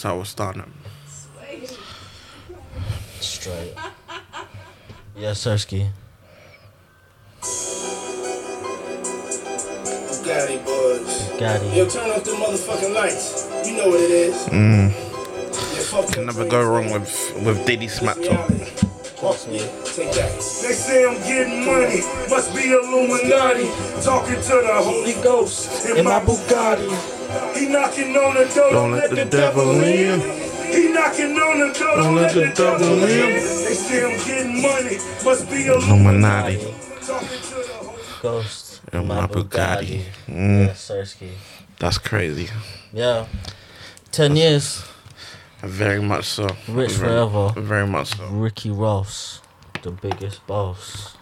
That's how we're starting. Straight. Yeah, Sersky. Bugatti boys. Got Yo, turn off the motherfucking lights. You know what it is. Mm. Yeah, fuck Can never go wrong with with Diddy Smack Talk. Reality. Fuck. Take that. They say I'm getting money. Must be Illuminati. Talking to the Holy Ghost in my Bugatti. He knocking on the door. Don't let the devil in. He knocking on the door. Don't let the devil in. They say I'm getting money. Must be a Illuminati. Talking to the Holy Ghost. In my Bugatti. Yeah, Mm, that's crazy. Yeah. Ten years. Very much so. Rich very, forever. Very much so. Ricky Ross, the biggest boss.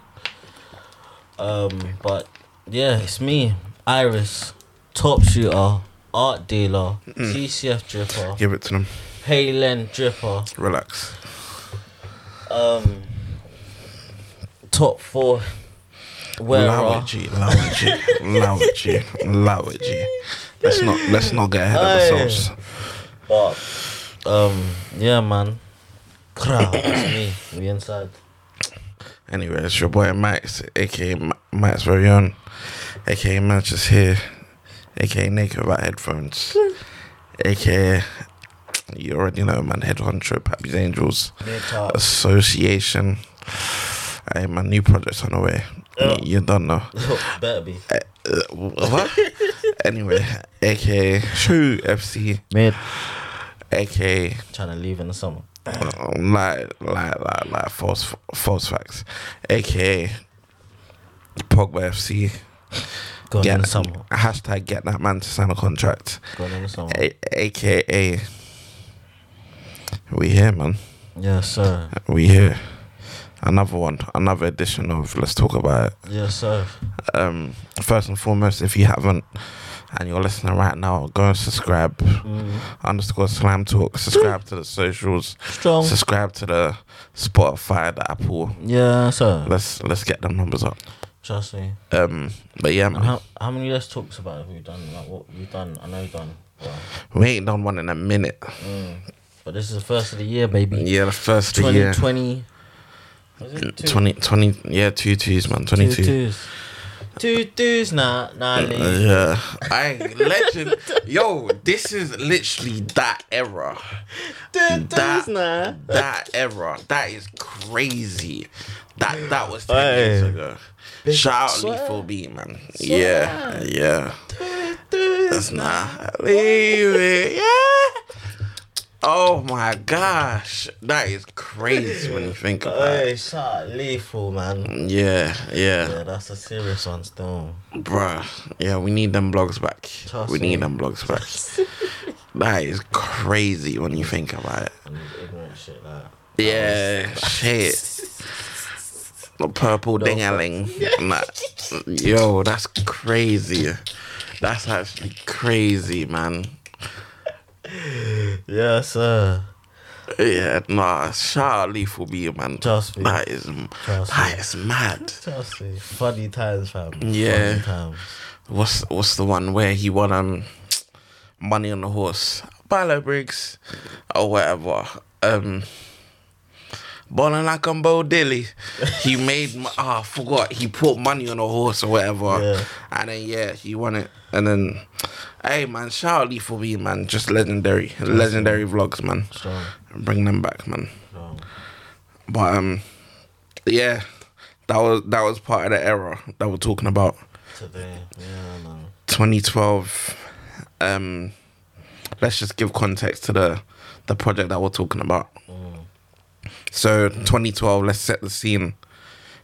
Um, but yeah, it's me, Iris, top shooter, art dealer, CCF dripper, Give it to them. Halen dripper, Relax. um, top four Allow wearer. it, G. Allow it, G. Allow it, G. Allow it, G. Let's not let's not get ahead of Aye. ourselves. But um, yeah, man, Kra, it's me. We inside. Anyway, it's your boy Max, aka Ma- Max very own, aka Manchester here, aka Naked Without Headphones, aka you already know man, Head Honcho, Pappy's Angels. Association. Hey, my new project's on the way. Yeah. You don't know. Better be. Uh, what? anyway, aka True FC, Mid. aka Trying to leave in the summer. um, like like like like false false facts, aka Pogba FC. Going in Get the summer. hashtag get that man to sign a contract. Going in the summer. A- AKA we here, man. Yes, sir. We here. Another one, another edition of Let's Talk About It. Yes, sir. Um, first and foremost, if you haven't and you're listening right now, go and subscribe. Mm. Underscore Slam Talk. Subscribe to the socials. Strong. Subscribe to the Spotify, the Apple. Yeah, sir. Let's let's get them numbers up. Trust me. Um, but yeah, man, how, how many less talks about have we done? Like what we've done? I know you've done. Well, we ain't done one in a minute. mm. But this is the first of the year, baby. Yeah, the first of the year. 2020. Was 20, 20, yeah, two twos, man, Two 22. twos. Two twos, nah, nah, Uh, yeah, I legend. Yo, this is literally that era. Two that- twos, nah. That era. That is crazy. That that was ten years ago. Shout out swear. Lethal B, man. Yeah, yeah. Twos, That's not leave it. Yeah. Oh my gosh, that is crazy when you think about it. shout out lethal, man. Yeah, yeah, Yeah, that's a serious one still. bruh. Yeah, we need them blogs back. Trust we me. need them blogs back. that is crazy when you think about it. Ignorant shit like. Yeah, shit. The purple dingaling. Nah, Yo, that's crazy. That's actually crazy, man. Yeah, sir. Yeah, nah, shout out Lethal B, man. Trust me. That is, Trust that me. is mad. Trust me. Funny times, fam. Yeah. Funny times. What's what's the one where he won um money on the horse? Barlow Briggs or whatever. Um Balling like I'm Bo Dilly. He made mo- ah, I forgot. He put money on a horse or whatever. Yeah. And then yeah, he won it. And then hey man, shout out Lethal B man. Just legendary. Legendary vlogs, man. Strong. Bring them back, man. Strong. But um yeah, that was that was part of the era that we're talking about. Today. Yeah, man. 2012 um let's just give context to the the project that we're talking about so 2012 let's set the scene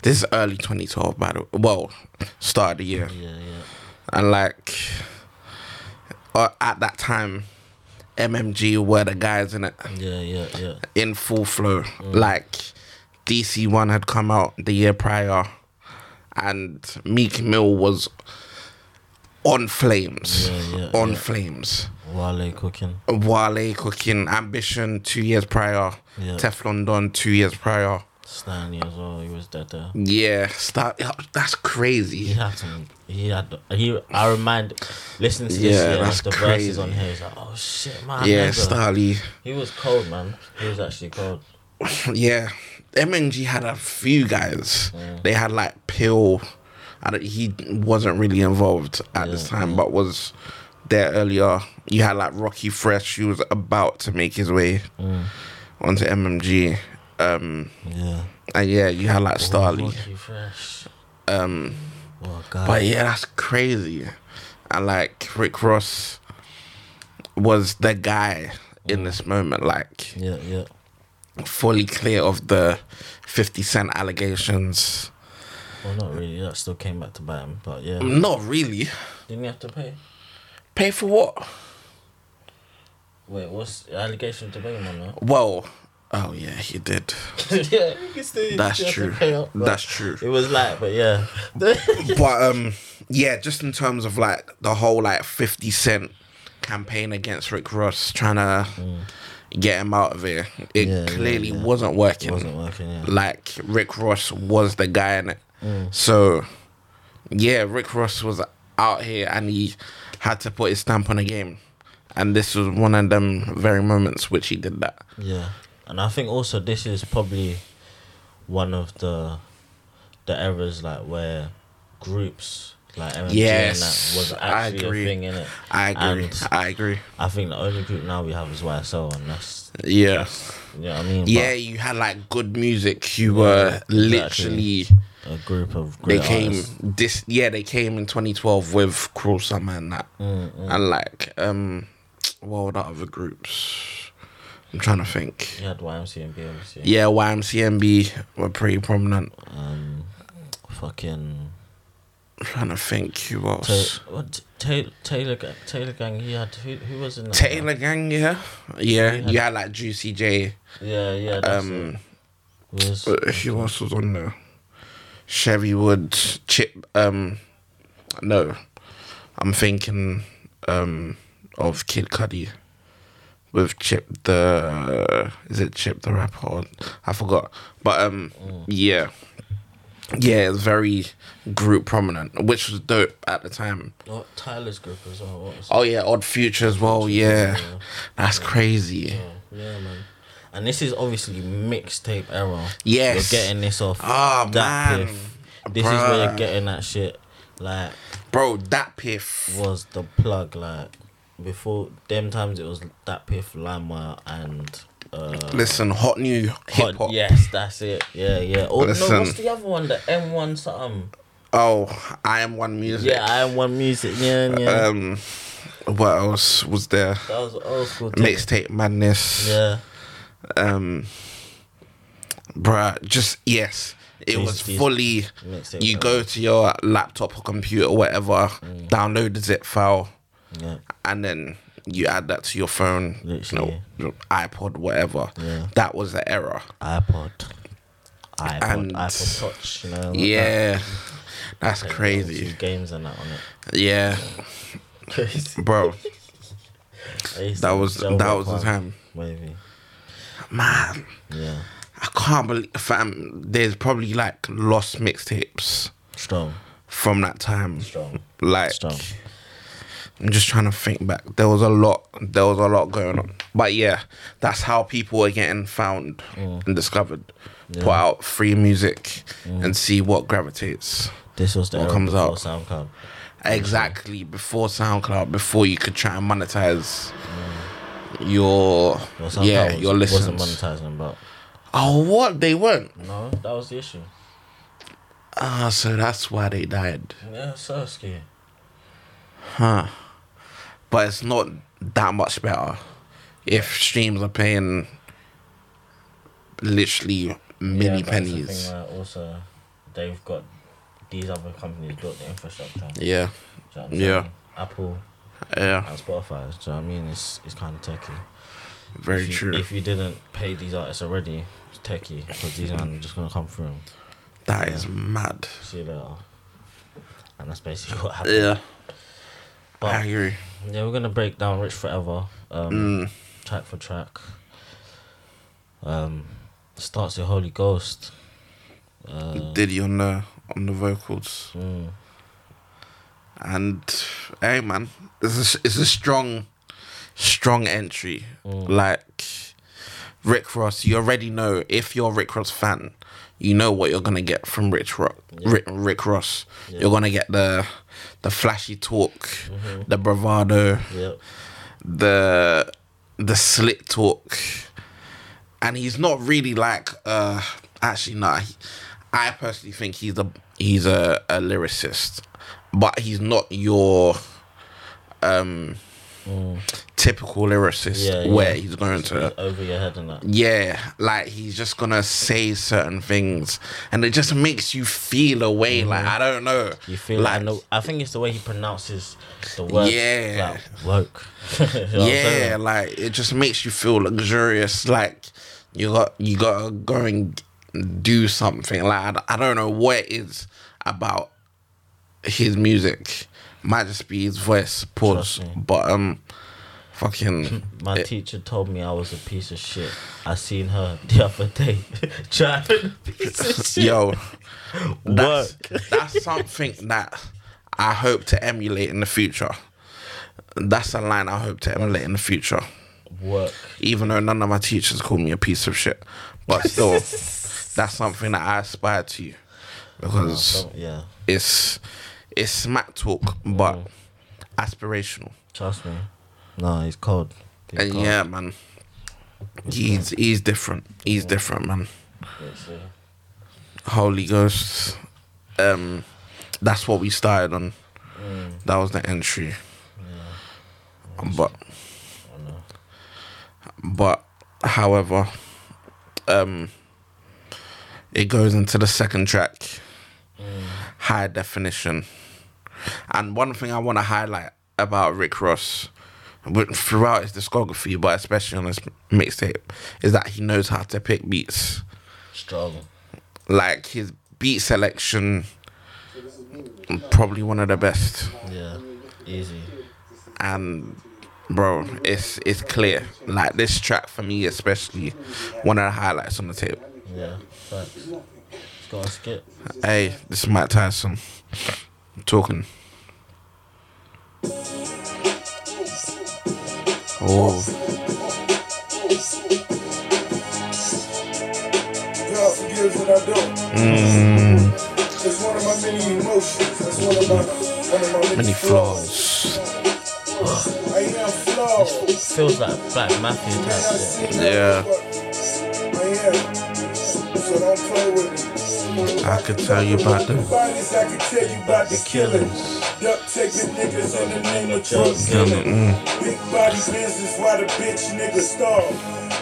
this is early 2012 by the way well start of the year Yeah, yeah. and like uh, at that time mmg were the guys in it Yeah, yeah, yeah. in full flow. Like DC One had come out the year prior, and Meek Mill was on flames, Yeah, yeah, on yeah. flames. Wale cooking. Wale cooking Ambition two years prior, Yeah. Teflon Don two years prior. Stalley as well. He was dead there. Yeah, start. That's crazy. He had some. He had. He. I remind. Listening to this, Yeah, yeah, that's the crazy. verses on here. It's like, oh shit, man. Yeah. Stalley. He was cold, man. He was actually cold. Yeah, MMG had a few guys. They had like Pill. I he wasn't really involved at this Yeah, time, but was there earlier. You had like Rocky Fresh. He was about to make his way onto MMG. Um, Yeah. and yeah, you had like Stalley. Rocky Fresh. Um, Oh but yeah, that's crazy. And like Rick Ross was the guy in this moment. Like Yeah, yeah. fully clear of the 50 Cent allegations. Well, not really. That still came back to bite him. But yeah. Not really. Didn't he have to pay? Pay for what? Wait, what's the allegation to him on now? Well, oh yeah, he did. yeah, still. That's true. up, That's true. It was like, but yeah. But um, yeah, just in terms of like the whole like 50 Cent campaign against Rick Ross, trying to get him out of here, it Mm. Yeah, yeah, clearly yeah. wasn't working. wasn't working. Yeah. like Rick Ross was the guy in it. Mm. So yeah, Rick Ross was out here and he had to put his stamp on a game. And this was one of them very moments which he did that. Yeah, and I think also this is probably one of the the eras like where groups like MMG Yes, and that was I actually agree. a thing in it. I agree. And I agree. I think the only group now we have is YSL, and that's Yeah. you know what I mean. Yeah, you had like good music. You were literally But a group of they came artists. this yeah, they came in twenty twelve with Cruel Summer and that. Mm, And like um what were the other groups? I'm trying to think. You had YMC and BMC. Yeah, YMCMB were pretty prominent. Um, fucking I'm trying to think who Ta- else. what Taylor Taylor Gang, Taylor Gang. He had who who was in that? Taylor Gang, yeah, yeah. Had- You had like Juicy J. Yeah, yeah. Um, it. Was who else was on there? Chevy Wood, Chip. Um, no, I'm thinking um of Kid Cudi with Chip the. Is it Chip the rapper? Or, I forgot, but um, yeah, yeah, it's very group prominent, which was dope at the time. oh, Tyler's group as well. Oh yeah, Odd Future as well. Yeah, Yeah. that's crazy. Oh, yeah, man. And this is obviously mixtape era. Yes. You're getting this off. Ah, that man. piff. This is where you're getting that shit. Like, Bro, DatPiff. was the plug. Like, before them times, it was DatPiff, Limewire, and. Uh, Listen, hot new hip hop. Yes, that's it. Yeah, yeah. Oh Listen. no, what's the other one? The M one something. Oh, I am one music. Yeah, I am one music. Yeah, yeah. Um, what else was there? that was old school. Mixtape madness. Yeah. Um, bruh, just yes. It was fully. You go to your laptop or computer, whatever, Mm. download the zip file, Yeah. and then you add that to your phone, Literally. you know, iPod, whatever. Yeah. That was the era. iPod. iPod. And- iPod Touch. You know. like Yeah, that's that. crazy. Games and that on it. Yeah, Crazy. bro, that was that was the time, Maybe. Man. Yeah. I can't believe, fam. There's probably like lost mixtapes Strong. from that time. Strong. Like, Strong. I'm just trying to think back. There was a lot. There was a lot going on. But yeah, that's how people were getting found mm. and discovered. Put out free music mm. and see what gravitates. This was the What comes out? SoundCloud. Exactly before SoundCloud, before you could try and monetize mm. Your Well, yeah was, your wasn't listens. monetizing, but Oh, what they weren't. no, that was the issue. Ah, so that's why they died. Yeah, Sirski. Huh. But it's not that much better if streams are paying literally many yeah, the pennies. Thing also, they've got these other companies built the infrastructure. Do you Yeah, know Yeah. saying? Apple yeah, and Spotify. Do you know what I mean? It's it's kind of techie. very if you, true. If you didn't pay these artists already, it's techie because these are just gonna come through. That is mad. See you later. And that's basically what happened. Yeah, But I agree. yeah, we're gonna break down Rich Forever, um, Mm. track for track. Um, Starts with Holy Ghost. Uh, Diddy on the on the vocals. mm, And hey, man, it's a, it's a strong, strong entry. Mm. Like Rick Ross, you already know if you're a Rick Ross fan, you know what you're gonna get from Rich Rock, Rick, Rick Ross. Yeah. You're gonna get the the flashy talk, Mm-hmm. the bravado, the the slick talk, and he's not really like. uh Actually, no. he- I personally think he's a he's a, a lyricist, but he's not your um typical lyricist Yeah, where yeah. he's going to Over your head and that. yeah, like he's just gonna say certain things, and it just makes you feel a way. Like I don't know. You feel like like, I, know, I think it's the way he pronounces the word. Yeah. Like, woke. You know yeah, like it just makes you feel luxurious. Like you got you gotta go and do something. Like I, I don't know what it is about his music. Might just be his voice. Pause. But um, fucking My it- teacher told me I was a piece of shit. I seen her the other day driving a piece of shit. yo, that's that's something that I hope to emulate in the future. That's a line I hope to emulate in the future. Work. even though none of my teachers call me a piece of shit. But still, that's something that I aspire to because yeah. it's it's smack talk, but aspirational. Trust me. No, he's cold. He's And cold. yeah, man, he's he's different. He's different, man. Holy Ghost. Um, that's what we started on. That was the entry. But but however, um, it goes into the second track, high definition. And one thing I want to highlight about Rick Ross, throughout his discography, but especially on this mixtape, is that he knows how to pick beats. strong. Like his beat selection, probably one of the best. Yeah. Easy. and bro, it's it's clear. Like this track for me, especially one of the highlights on the tape. Yeah. Facts. Let's go on skip. Hey, this is Mike Tyson talking. Oh, God forgives and I don't. mm, It's one of my many emotions. That's one of my one of my many, many flaws. flaws. I am flawed. Feels like Black Mafia type shit. Yeah. nothing, but I am. So don't play with me. I could tell you about The the bodies, I could tell you about the killings. Duct taping niggas in the name of drug dealing. Mm. Big body business, why the bitch niggas starve.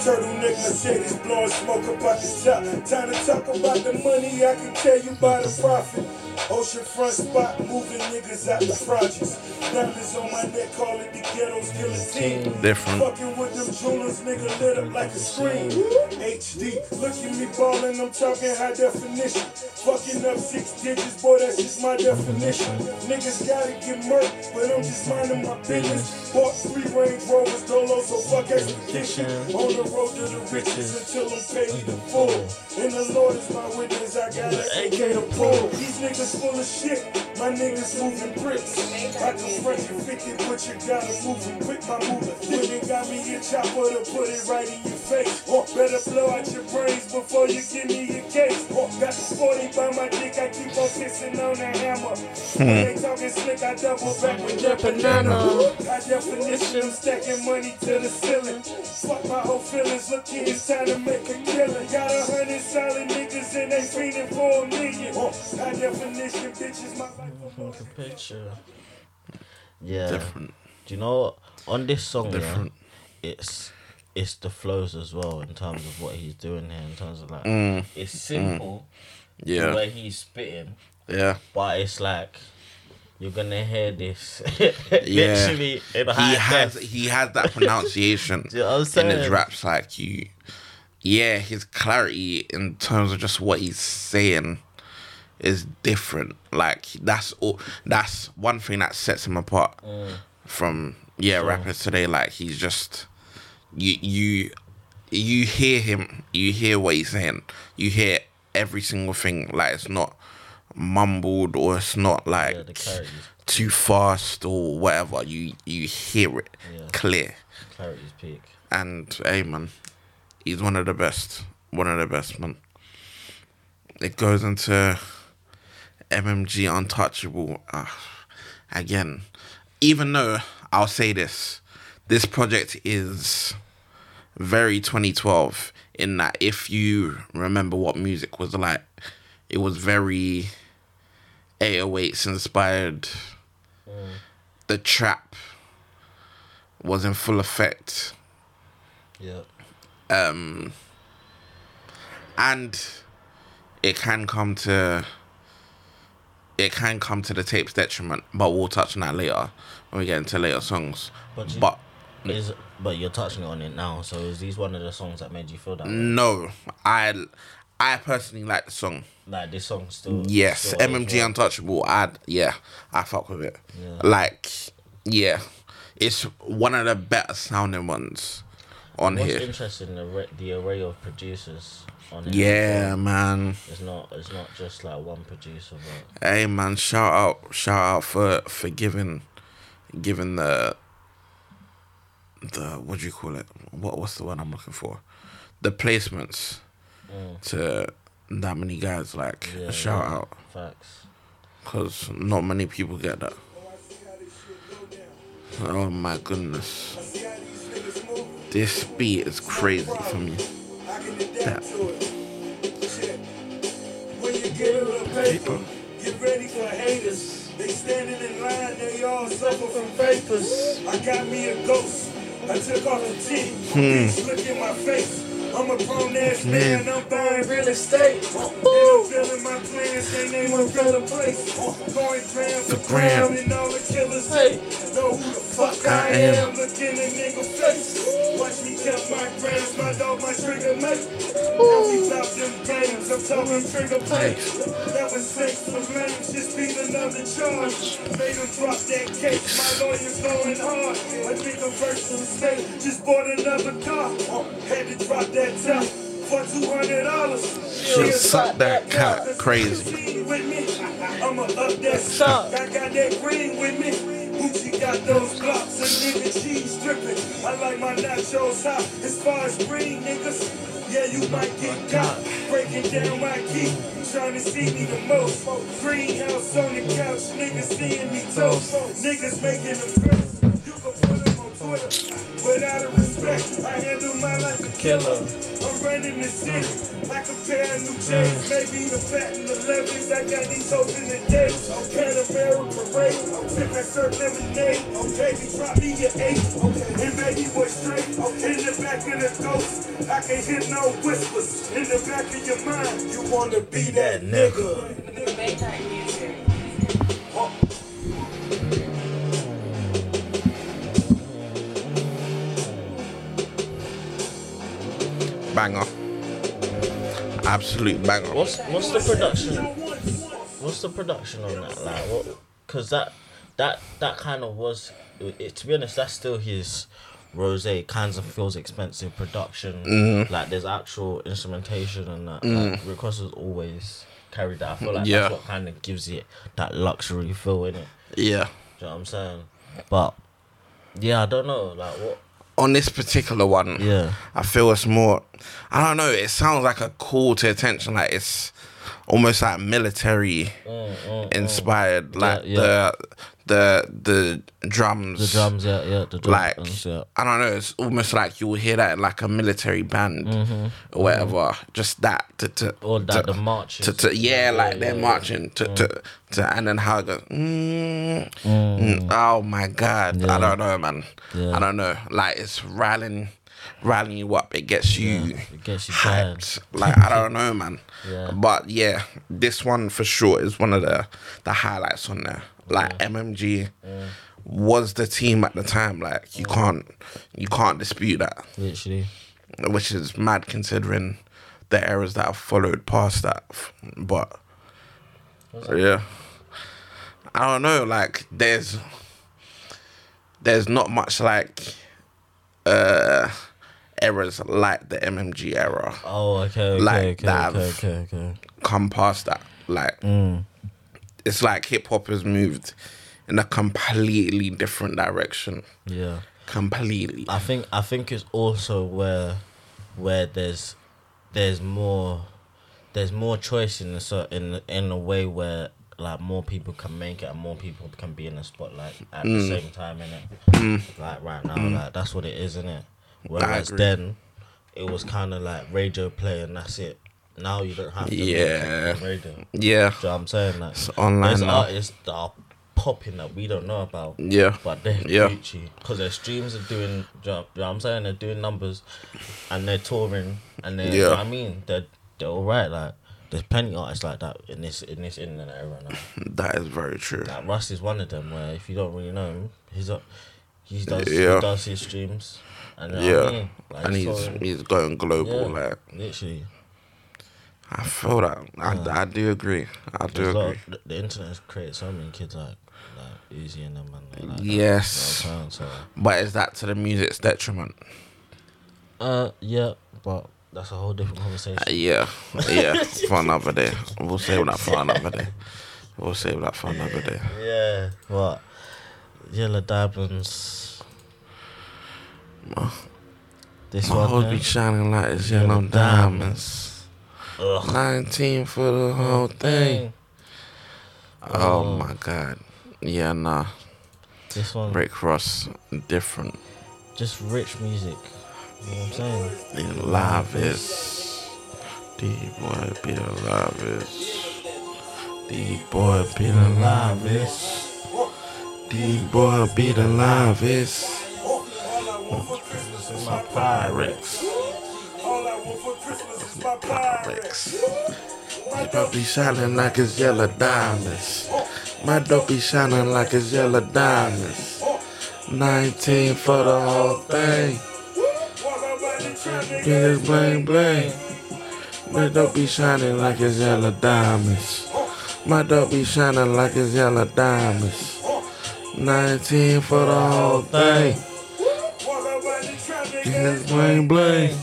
Turtleneck Mercedes blowing smoke up out the top. Time to talk about the money, I can tell you about the profit. Oceanfront spot, moving niggas out the projects. Diamonds on my neck, call it the ghetto's guillotine. Different. Fucking with them jewelers, nigga lit up like a screen. HD, look at me ballin', I'm talking high definition. Fucking up six digits, boy, that's just my definition. Niggas gotta get murked, but I'm just minding my business. Bought three Range Rovers, Dolo, so fuck expedition. On the road to the riches until I'm paid in full. And the Lord is my witness, I got an AK to pull. These niggas full of shit, my niggas moving bricks. I confront you 50, but you gotta move them quick, my moving thick. Got me a chopper to put it right in your face. Or better blow out your brains before you give me your case. Or got the 40 by my dick, I keep on kissing on the hammer. When they talking slick, I double back with that banana. Definition, I'm stacking money to the ceiling. Fuck my whole feelings, look here, it's time to make a killing. Got a hundred solid niggas and they feeding for a million. Definition, bitches, my life. Take a picture. Yeah. different. Do you know? On this song, Different. yeah, it's it's the flows as well in terms of what he's doing here. In terms of like, Mm. it's simple the Yeah, way he's spitting, yeah. but it's like you're gonna hear this Yeah. literally in high He has def. he has that pronunciation you know in his saying? raps. Like you, yeah, his clarity in terms of just what he's saying is different. Like that's all. That's one thing that sets him apart from yeah rappers today. Like he's just you you you hear him, you hear what he's saying, you hear every single thing. Like it's not mumbled or it's not like Yeah, too fast or whatever. You you hear it Yeah. clear. clarity's peak. And hey man, he's one of the best. One of the best man. It goes into MMG Untouchable. Uh, again, even though I'll say this, this project is very 2012 in that if you remember what music was like, it was very 808s inspired. The trap was in full effect. Yeah. Um, and it can come to it can come to the tape's detriment, but we'll touch on that later when we get into later songs. But you- But Is but you're touching on it now. So is these one of the songs that made you feel that? way? no, I I personally like the song. Like this song still. Yes, still MMG well? Untouchable. I yeah, I fuck with it. Yeah. Like yeah, it's one of the better sounding ones on What's here. interesting the the array of producers on it. Yeah, man. It's not it's not just like one producer, but Hey man, shout out, shout out for for giving, giving the, the what do you call it? What what's the one I'm looking for? The placements mm. to that many guys. Like yeah. a shout yeah. out, Facts. cause not many people get that. Oh my goodness, this beat is crazy for me. That When you get a little paper, get ready for haters. They standing in line, they all suffer from vapors. I got me a ghost. I took off the teeth. Hmm. Bitch, look in my face. I'm a grown ass man, I'm buying real estate. And I'm feeling my plans, they name a better place. Going gram for gram. and all the killers hate. Know who the fuck I, I am. am. Look in a nigga face. Watch me count my grams, my dog, my trigger mate. Now we drop them games, I'm talking trigger play. That was six for lanes, just beat another charge. Made him drop that cake, my lawyer's going hard. I think a verse from state, just bought another car. Had to drop that top for two hundred dollars. Shit, suck that cat crazy. With me, I'ma up that stock. I got that green with me. Gucci got those blocks and nigga cheese dripping. I like my nachos hot. As far as green niggas, yeah, you might get got. Breaking down my key, trying to see me the most. Greenhouse on the couch, niggas seeing me toast. Niggas making them first. You can put them on Twitter. Without a respect, I handle my life a killer. I'm running the city like a pair of new mm. J's. Maybe the fat and the levels. I got these hoes in the days. Panamera parade. Sip that syrup lemonade. Baby, drop me your eight. And baby, boy straight. In the back of the ghost. I can hear no whispers. In the back of your mind, you wanna be that nigga. Banger, absolute banger. What's what's the production? What's the production on that? Like what? Cause that that that kind of was. It, to be honest, that's still his rose. Kinds of feels expensive production. Mm-hmm. Like there's actual instrumentation and that. Like, Rick Ross has always carried that. I feel like Mm. Yeah. that's what kind of gives it that luxury feel in it. Yeah. Do you know what I'm saying? But yeah, I don't know. Like what? On this particular one, Yeah. I feel it's more. I don't know. It sounds like a call to attention. Like it's almost like military inspired. Like Mm, yeah. the the the drums. The drums, yeah, yeah. The drums, like yeah. I don't know, it's almost like you will hear that in like a military band or whatever. Just that to, to Mm-hmm. Or that to, the marches. to, to yeah, like they're yeah, marching to, to to and then how it goes. Mm, mm, oh my god, Yeah. I don't know, man. Yeah. I don't know. Like it's rallying, rallying you up. It gets you. It gets you hyped. Like I don't know, man. Yeah. But yeah, this one for sure is one of the the highlights on there. Like MMG was the team at the time. Like you can't you can't dispute that, Literally. which is mad considering the errors that have followed past that. But yeah, I don't know. Like there's there's not much like uh eras like the MMG era Oh, okay, okay, Like okay, that okay, okay, okay. come past that. Like Mm. it's like hip hop has moved in a completely different direction. Yeah. Completely. I think I think it's also where where there's there's more there's more choice in cer- in in a way where like more people can make it and more people can be in the spotlight at Mm. the same time in it. Like right now, like that's what it is, isn't it? Whereas then it was kind of like radio play and that's it. Now you don't have to Yeah. radio. Do yeah. you know what I'm saying? Like, It's online there's now. artists that are popping that we don't know about. Yeah. But they're Yeah. Because their streams are doing. Do you know what I'm saying? They're doing numbers, and they're touring, and they're. Yeah. I mean, they're they're all right. Like there's plenty of artists like that in this in this internet era now. That is very true. Like Russ is one of them. Where if you don't really know him, he's up. He does. Yeah. He does his streams. Know Yeah. I mean? Like, and he's touring. he's going global. Yeah, Like literally. I feel that. I, I do agree. I do lot agree. of- the, the internet has created so many kids like like Easy and them and like Yes. what But is that to the music's detriment? Uh, yeah, but that's a whole different conversation. Uh, yeah, yeah. for another day. We'll save that for another day. We'll save that for another day. Yeah, what? Yellow diamonds. This My one. hoes be shining like it's yellow Yellow diamonds. Ugh. 19 for the whole thing. Oh, oh my god. Yeah, nah. This one. Rick Ross, different. Just rich music. You know what I'm saying? The lavish. The boy be the lavish. The boy be the lavish. The boy be the lavish. My Pyrex. All I want for Christmas is my Pyrex. My dope be shining like it's yellow diamonds. My dope be shining like it's yellow diamonds. 19 for the whole thing. Get it bling bling. My dope be shining like it's yellow diamonds. My dope be shining like it's yellow diamonds. 19 for the whole thing. Get it bling bling.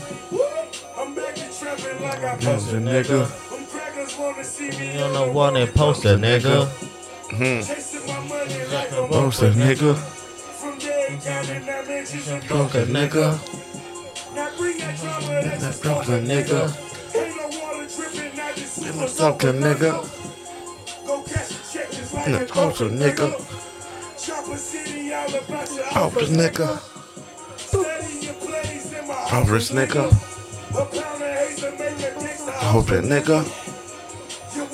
I'm back and trapping like I That's a nigga. Them crackers wanna see me You don't want it, poster, nigga. Hmm. chasing my money like a Most a nigga. From Dade County, now bitches and Drunk a nigga. Now bring that drama, that's That a nigga. Ain't no water dripping, now this is That drunk a nigga. Go cash a check just this nigga. A this nigga. your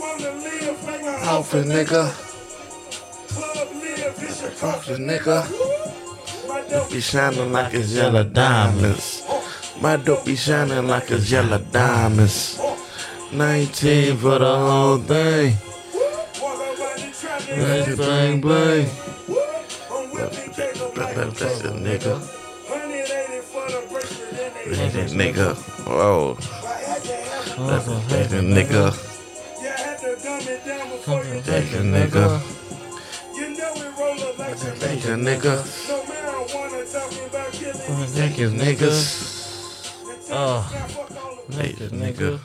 Off this nigga. Dope Be shining like it's yellow diamonds. My dope be shining like it's yellow diamonds. 19 for the whole thing. walk around and try to Let have it. That's a that's a nigga. You had to dumb it down before you nigga. You know it roll up like a That's a nigga. No marijuana talking about killing. Niggas, niggas. Oh, Now fuck all of Hey, nigga.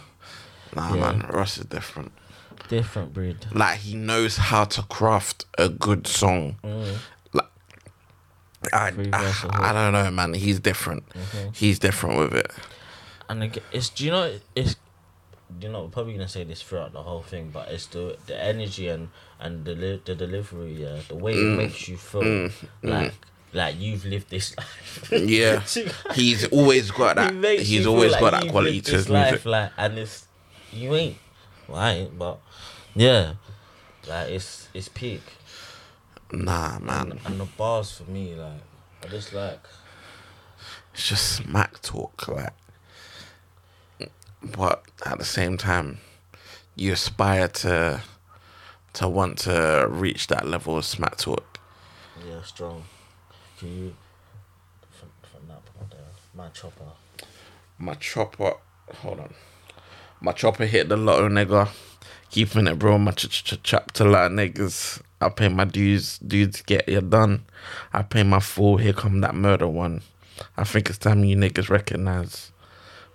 Nah, Yeah. man. Ross is different. different breed. Like he knows how to craft a good song. Like I, I, I don't know, man. He's different. Mm-hmm. He's different with it. And it's do you know it's you know we're probably gonna say this throughout the whole thing, but it's the the energy and and the the delivery, yeah, the way Mm. it makes you feel mm. like mm. like you've lived this life. Yeah, he's always got that. He's always like got that quality to his life, music. Like, and it's you ain't, well, I ain't, but yeah, like it's it's peak. Nah, And, man. and the bars for me, like I just like It's just smack talk, like. But at the same time, you aspire to to want to reach that level of smack talk. yeah strong. Can you from from that point there, my chopper. My chopper, hold on. My chopper hit the lotto, nigga. Keeping it, bro. My ch ch ch chop to a lot of niggas. I pay my dues, dudes get you done. I pay my full. Here come that murder one. I think it's time you niggas recognize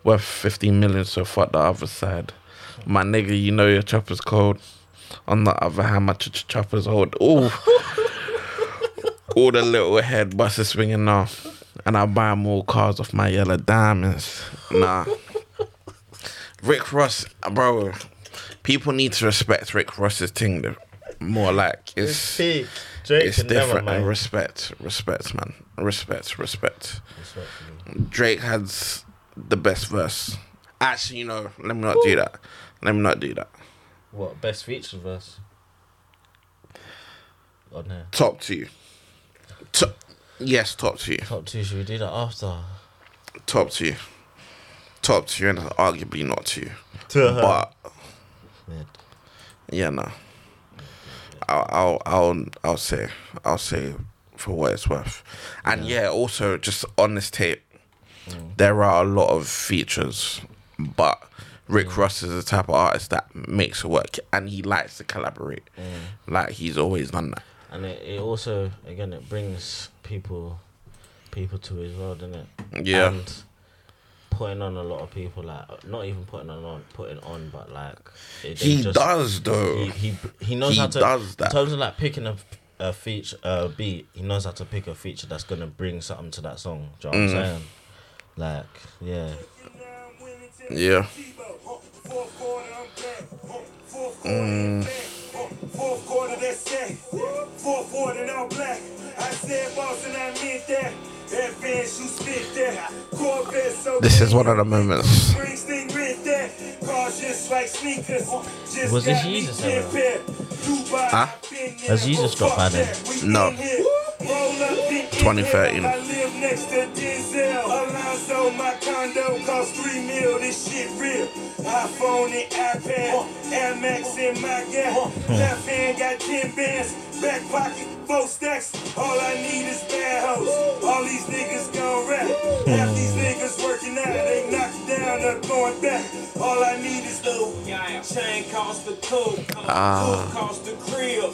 worth 15 million, so fuck the other side. My nigga, you know your chopper's cold. On the other hand, my ch- ch- chopper's old. Ooh. All the little head buses swinging off. And I buy more cars off my yellow diamonds. Nah. Rick Ross, bro. People need to respect Rick Ross's thing. More like it's it's never, different. And respect, respect, man. Respect, respect. Drake has the best verse. Actually, you know, let me not do that. Let me not do that. What best feature verse? On there. Top two. Top, yes, top two. Top two. Should we do that after? Top two. Top two, and arguably not two. To But Yeah, no. I'll, I'll, I'll, I'll say, I'll say, for what it's worth. And yeah, also just on this tape, mm. there are a lot of features, but Rick mm. Ross is the type of artist that makes it work, and he likes to collaborate. Mm. Like he's always done that. And it, it also again it brings people people to his world, doesn't it? Yeah. And putting on a lot of people like not even putting on on putting on but like it, He just- does though. he, he he knows He how to does that. in terms of like picking a a feature a beat he knows how to pick a feature that's gonna bring something to that song do you know what Mm. I'm saying like yeah Yeah. Mm. Fourth quarter, that's it. Fourth quarter, now black. I said boss and I meant that. Advance, you spit that. Corvette, so This is one of the moments. Springsteen rent that. Cars just like sneakers. Just Was this Jesus ever? Huh? Has Jesus dropped by then? No. been here. Roll up in 2013. I live next to Denzel. Alonzo, my condo cost three mil. This shit real. iPhone and iPad. Air Max in my gap. Left hand got 10 bands. Back pocket, four stacks. All I need is bad hoes. All these niggas gon' rap. Half these niggas working out. They knocked down or going back. All I need is low. Chain cost the coat. Ah. Cost the crib.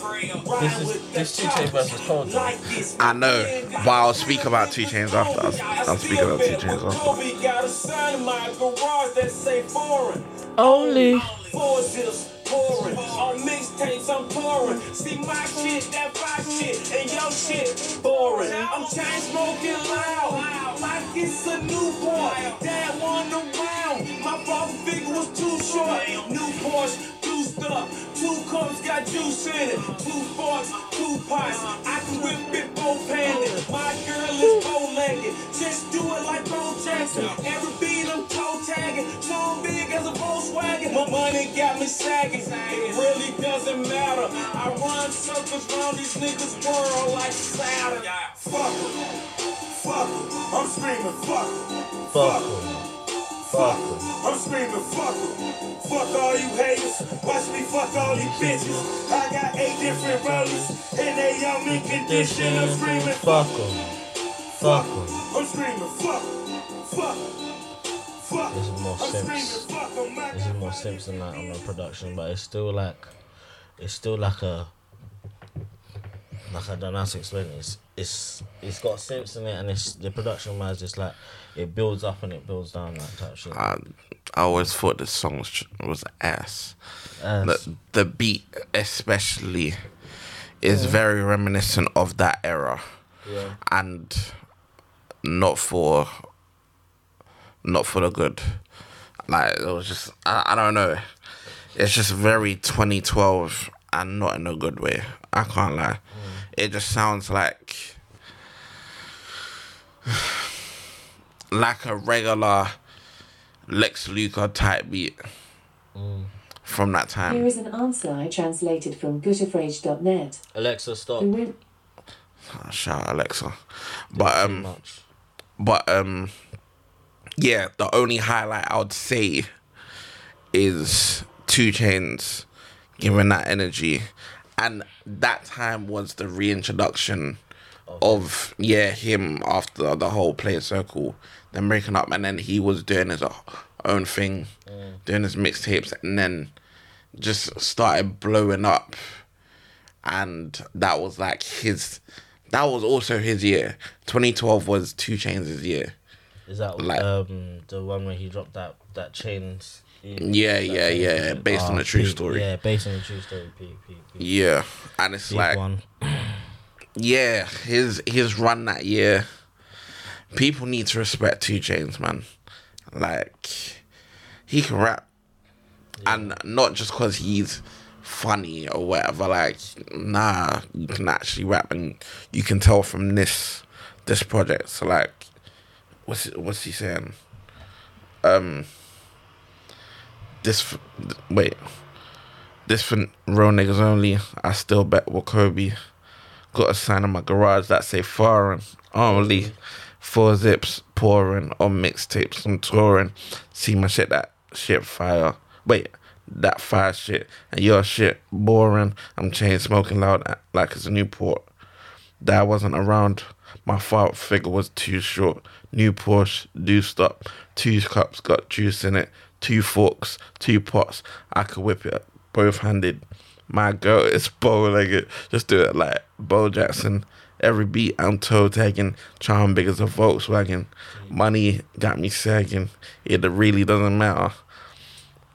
This is- this two Chainz versus Cold, though. Like this. I know, but I'll speak about Two Chainz after. I'll, I'll speak about Two Chainz after. Kobe got a sign in my garage that say foreign. only Four zips pouring. On mixtapes I'm pouring. See my shit, that five shit, and your shit boring. I'm chain smoking loud, like it's a newborn. Dad won around. My father figure was too short. New Porsche, juiced up. Two cups got juice in it. Two forks, two pots. I can whip it both handed. My girl is bow legged. Just do it like Bo Jackson. Every beat I'm toe tagging. So big as a Volkswagen. My money got me sagging. It really doesn't matter. I run circles round these niggas' world like Saturn. Fuck 'em. Fuck 'em. I'm screaming fuck 'em. fuck 'em. Fuck 'em. I'm screaming fuck 'em. Fuck all you haters. Watch me fuck all you bitches. I got eight different rollers. And they all in condition. I'm screaming fuck fuck 'em. fuck 'em. I'm screaming fuck 'em. Fuck 'em. Fuck 'em. This is more I'm Sims. screaming fuck 'em. I This is more my Sims than that on the production, but it's still like, it's still like a, like I don't know how to explain it. It's it's it's got Sims in it, and it's the production wise, just like it builds up and it builds down that type shit. I, I always thought the song was, was ass. And The, the beat, especially, is very reminiscent of that era, yeah, and not for, not for the good. Like it was just, I, I don't know. It's just very 2012 and not in a good way. I can't lie. Mm. It just sounds like like a regular Lex Luger type beat from that time. Here is an answer I translated from gutefrage.net. Alexa, stop. The win- Oh, shout out Alexa. But um, but um, yeah. The only highlight I would say is Two Chainz giving that energy, and that time was the reintroduction of yeah him after the whole Playaz Circle, then breaking up, and then he was doing his own thing, doing his mixtapes, and then just started blowing up, and that was like his that was also his year. 2012 was Two Chainz' year. Is that Like- um the one where he dropped that that chains? Yeah, yeah, yeah. Based on Ah, a true peak, story. Yeah, based on a true story. Yeah, and it's like, one. yeah, his his run that year. People need to respect Two Chainz, man. Like, he can rap, and not just because he's funny or whatever. Like, nah, you can actually rap, and you can tell from this this project. So, like, what's what's he saying? Um, this wait, this for real niggas only. I still bet with Kobe. Got a sign in my garage that say foreign only. Four zips pouring on mixtapes. I'm touring. See my shit that shit fire. Wait, that fire shit and your shit boring. I'm chain smoking loud uh, like it's a Newport. That wasn't around. My father figure was too short. New Porsche, do stop. Two cups got juice in it. Two forks, two pots. I could whip it both handed. My girl is bow legged. Just do it like Bo Jackson. Every beat I'm toe tagging. Charm big as a Volkswagen. Money got me sagging. It really doesn't matter.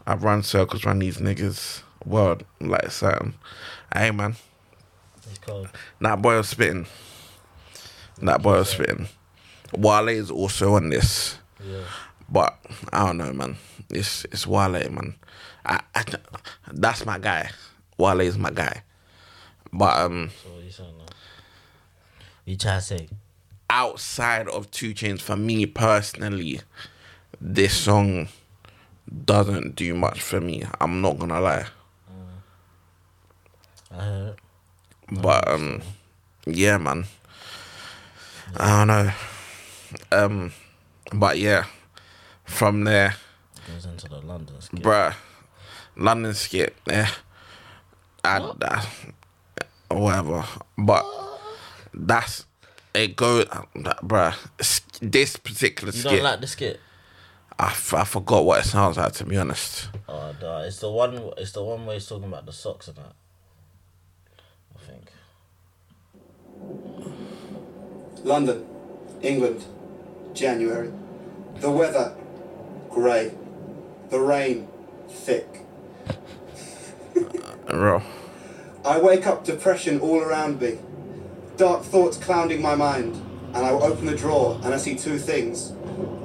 I run circles around these niggas. World like something. Hey man. It's called. That boy was spitting. That boy was spitting. Wale is also on this, Yeah. but I don't know, man. It's it's Wale, man. I, I that's my guy. Wale is my guy. But um, So what you saying now? You try to say? outside of Two Chainz, for me personally, this song doesn't do much for me. I'm not gonna lie. I heard. But um, yeah, man. I don't know. Um, but yeah, from there, Goes into the London skit. bruh, London skit, yeah, I, I, whatever. But that's it. Go, bruh. This particular You skit, don't like the skit? I, f- I forgot what it sounds like. To be honest, Oh, duh. It's the one. It's the one where he's talking about the socks and that. I think. London, England, January. The weather, grey. The rain, thick. bro. I wake up depression all around me. Dark thoughts clouding my mind. And I open the drawer and I see two things.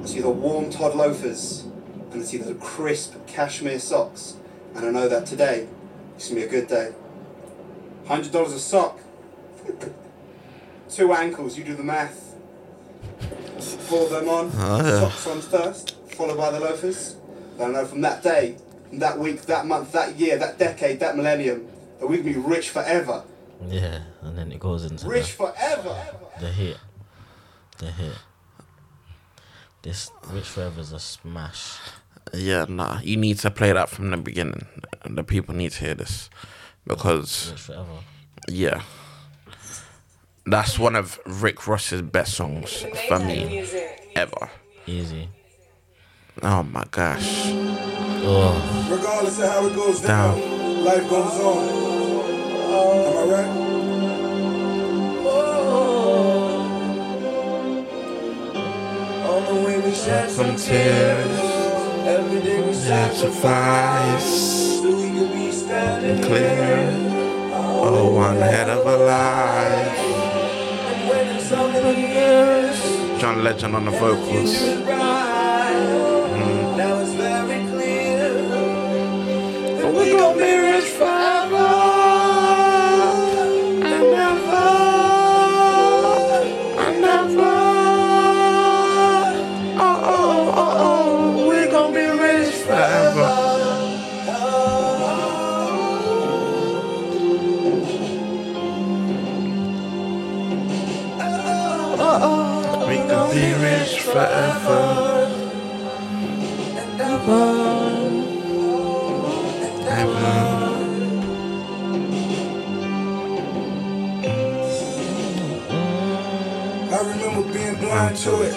I see the warm Todd loafers and I see the crisp cashmere socks. And I know that today is going to be a good day. $100 a sock. Two ankles, you do the math. Pull them on, Oh, yeah. socks on first, followed by the loafers. And I know from that day, from that week, that month, that year, that decade, that millennium, that we can be rich forever. Yeah, and then it goes into Rich the, forever. the hit. The hit. This Rich Forever is a smash. Yeah, nah. You need to play that from the beginning. The people need to hear this because Rich Forever. Yeah. That's one of Rick Ross's best songs for me ever. Easy. Oh my gosh. Oh, Regardless of how it goes down, life goes on. I? On oh. the way we shed some tears. Every day we sacrifice. So we could be standing Clear. Oh, one head of a life. And when it's over the years, John Legend on the vocals. Mm. Now it's very clear. We gon' be rich forever. Ever. I remember being blind to it.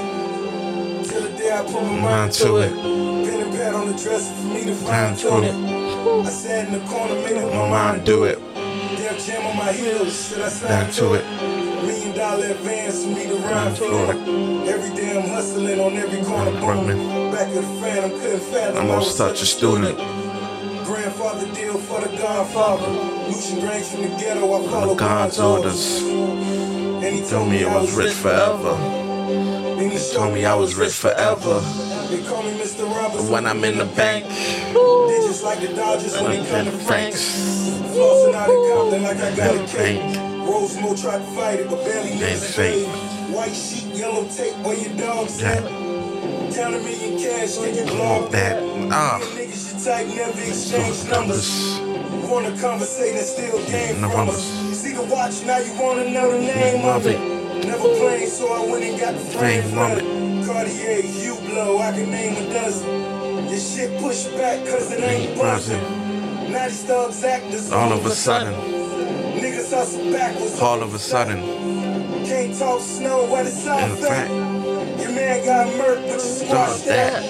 Till the day I put my Mind to it. Pen and pad on the dresser for me to Find to to it. it. I sat in the corner, made up my mind do it. I jam on my heels. Should I to it. Dollar advance for me to rhyme for. Every day I'm hustling on every corner. Boom. Back of the I'm couldn't fathom. I'm was such a student. Grandfather deal for the Godfather. Lucian drinks from the ghetto. I follow God's orders. And he Told me I was rich forever. Then he Told me I was rich forever. They call me Mr. Robinson. When I'm in the bank, They just like the Dodgers when they come to Franks. Flossing out in Compton like I got a cake. Rosemore tried to fight it, but barely missed fake. White sheet, yellow tape, where your dogs Jack. at? Count a million cash, can you blow that. Ah. Niggas you type, never exchange numbers. numbers. Wanna conversate and still game No from us. You see the watch, now you wanna know the name of it. Never played, so I went and got the frame from it. Cartier, you blow, I can name a dozen. Your shit push back cause it ain't buzzing. Now these thugs actors All of a sudden, Niggas hustle backwards. All of a sudden, Can't talk snow where the in south fact. Your man got murked, but you start that.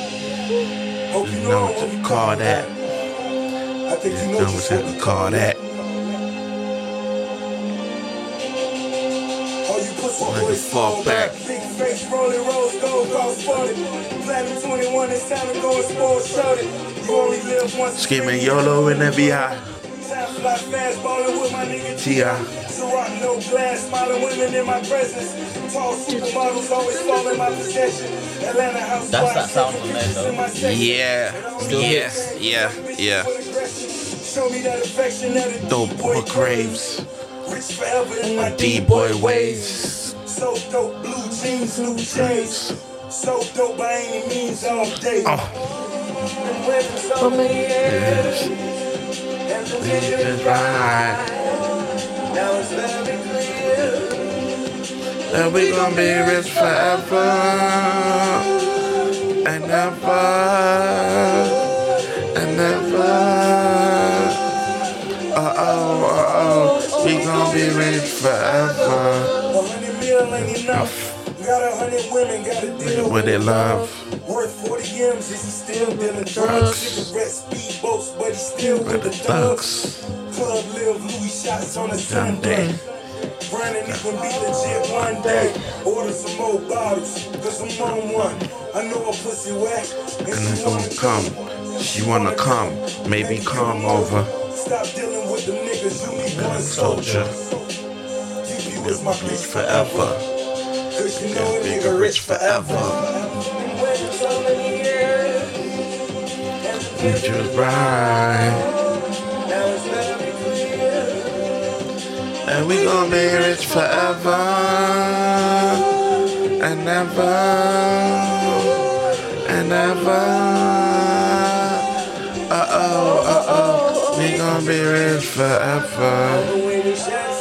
Hope you know what you call that. I think you know what what you call that. All Like fall back. Big face, rolling rose gold, golf sported. Platinum 21, it's time to go and shorty. You only live once. Screaming YOLO in the VI. Time fly fast, ballin' with my nigga T.I. Ciroc, no glass, smiling women in my presence. Tall supermodels always fall in my possession. Atlanta house That's that sound from there, though. in my. Yeah, yes, yeah, yeah. Show me that affection that a Dope D-boy boy craves. Rich forever in my D-boy D-boy ways. So dope, blue jeans, blue chains. So dope by any means all day. Oh, Been waiting so many years. And the it's niggas right. Now it's very clear. And we gon' be rich forever and ever and ever. Uh oh, uh oh, we gon' be rich forever. Got a hundred women, got a deal With it love, Worth 40 M's, is he still dealing drugs? Cigarettes, speedboats, but he still with the the thugs. Club live Louis shots on a Sunday. day. Brandon even be legit one day. Order some more bottles, cause I'm on one. I know a pussy wet, and, And she wanna gonna come. She wanna come, maybe come over. Stop dealing with them niggas, you need one Soldier. You be with my bitch forever. Cause you know a nigga rich forever. Been waiting so many years. And the Which future is right. Now it's very clear. And we gon' be rich forever and ever and ever. Uh oh, uh oh. We gon' be rich forever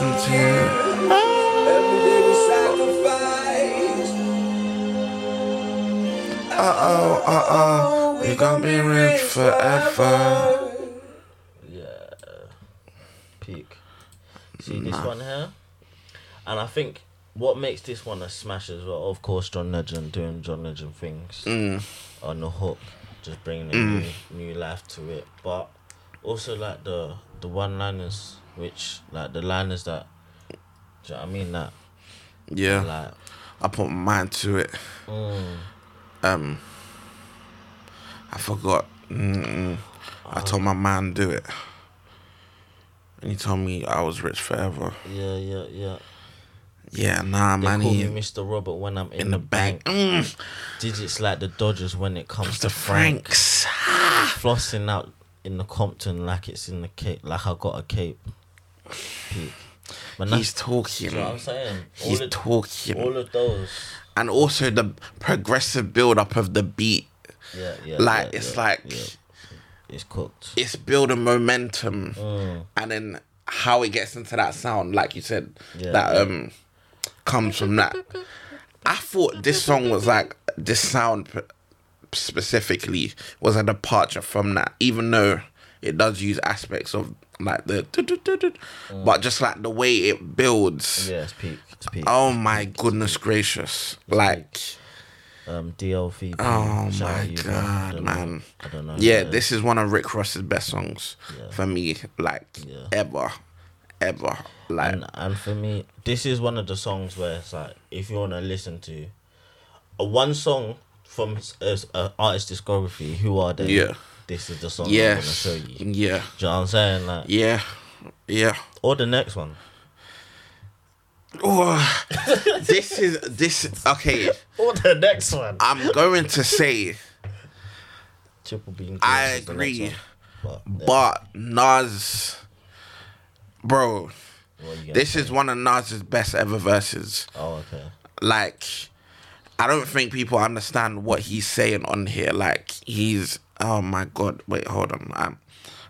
until. Uh oh, uh oh. We gon' be rich forever. Yeah. Peak. See this one here? And I think what makes this one a smash as well, of course, John Legend doing John Legend things Mm. on the hook, just bringing a new, new life to it. But also like the the one liners, which like the liners that, do you know what I mean? That Yeah, like, I put my mind to it. mm, Um, I forgot. Mm-mm. I told my man do it, and he told me I was rich forever. yeah, yeah, yeah. Yeah, nah, They man. call He me Mr. Robert when I'm in, in the bank. Mm, Digits like the Dodgers when it comes the to Frank. Franks. flossing out in the Compton like it's in the cape, like I got a cape. Peak. But He's talking. you know what I'm saying. All He's of, talking. all of those. And also the progressive build up of the beat. Yeah, yeah. Like yeah, it's yeah, like yeah. it's cooked. it's building momentum, Mm. and then how it gets into that sound, like you said, that um comes from that. I thought this song was like this sound specifically was a departure from that, even though it does use aspects of like the, but just like the way it builds. Yeah, it's peak. It's peak. Oh my goodness gracious! Like. Um, DLVP. Oh my god, I don't know- man! I don't know. Yeah, this is one of Rick Ross's best songs Yeah. for me. Like Yeah. ever, ever. Like, And and for me, this is one of the songs where it's like if you want to listen to a one song from s- uh, as a uh, artist discography, who are they? Yeah. This is the song I want to show you. Do yeah, you know what I'm saying? Like, yeah, yeah. or the next one. Oh, this is this. Okay, Or the next one. I'm going to say, Triple Beam. I Dreams is the next agree. one. But, yeah, but Nas, bro, gonna this say? is one of Nas's best ever verses. Oh, okay. like I don't think people understand what he's saying on here. Like he's oh my god, wait, hold on. I'm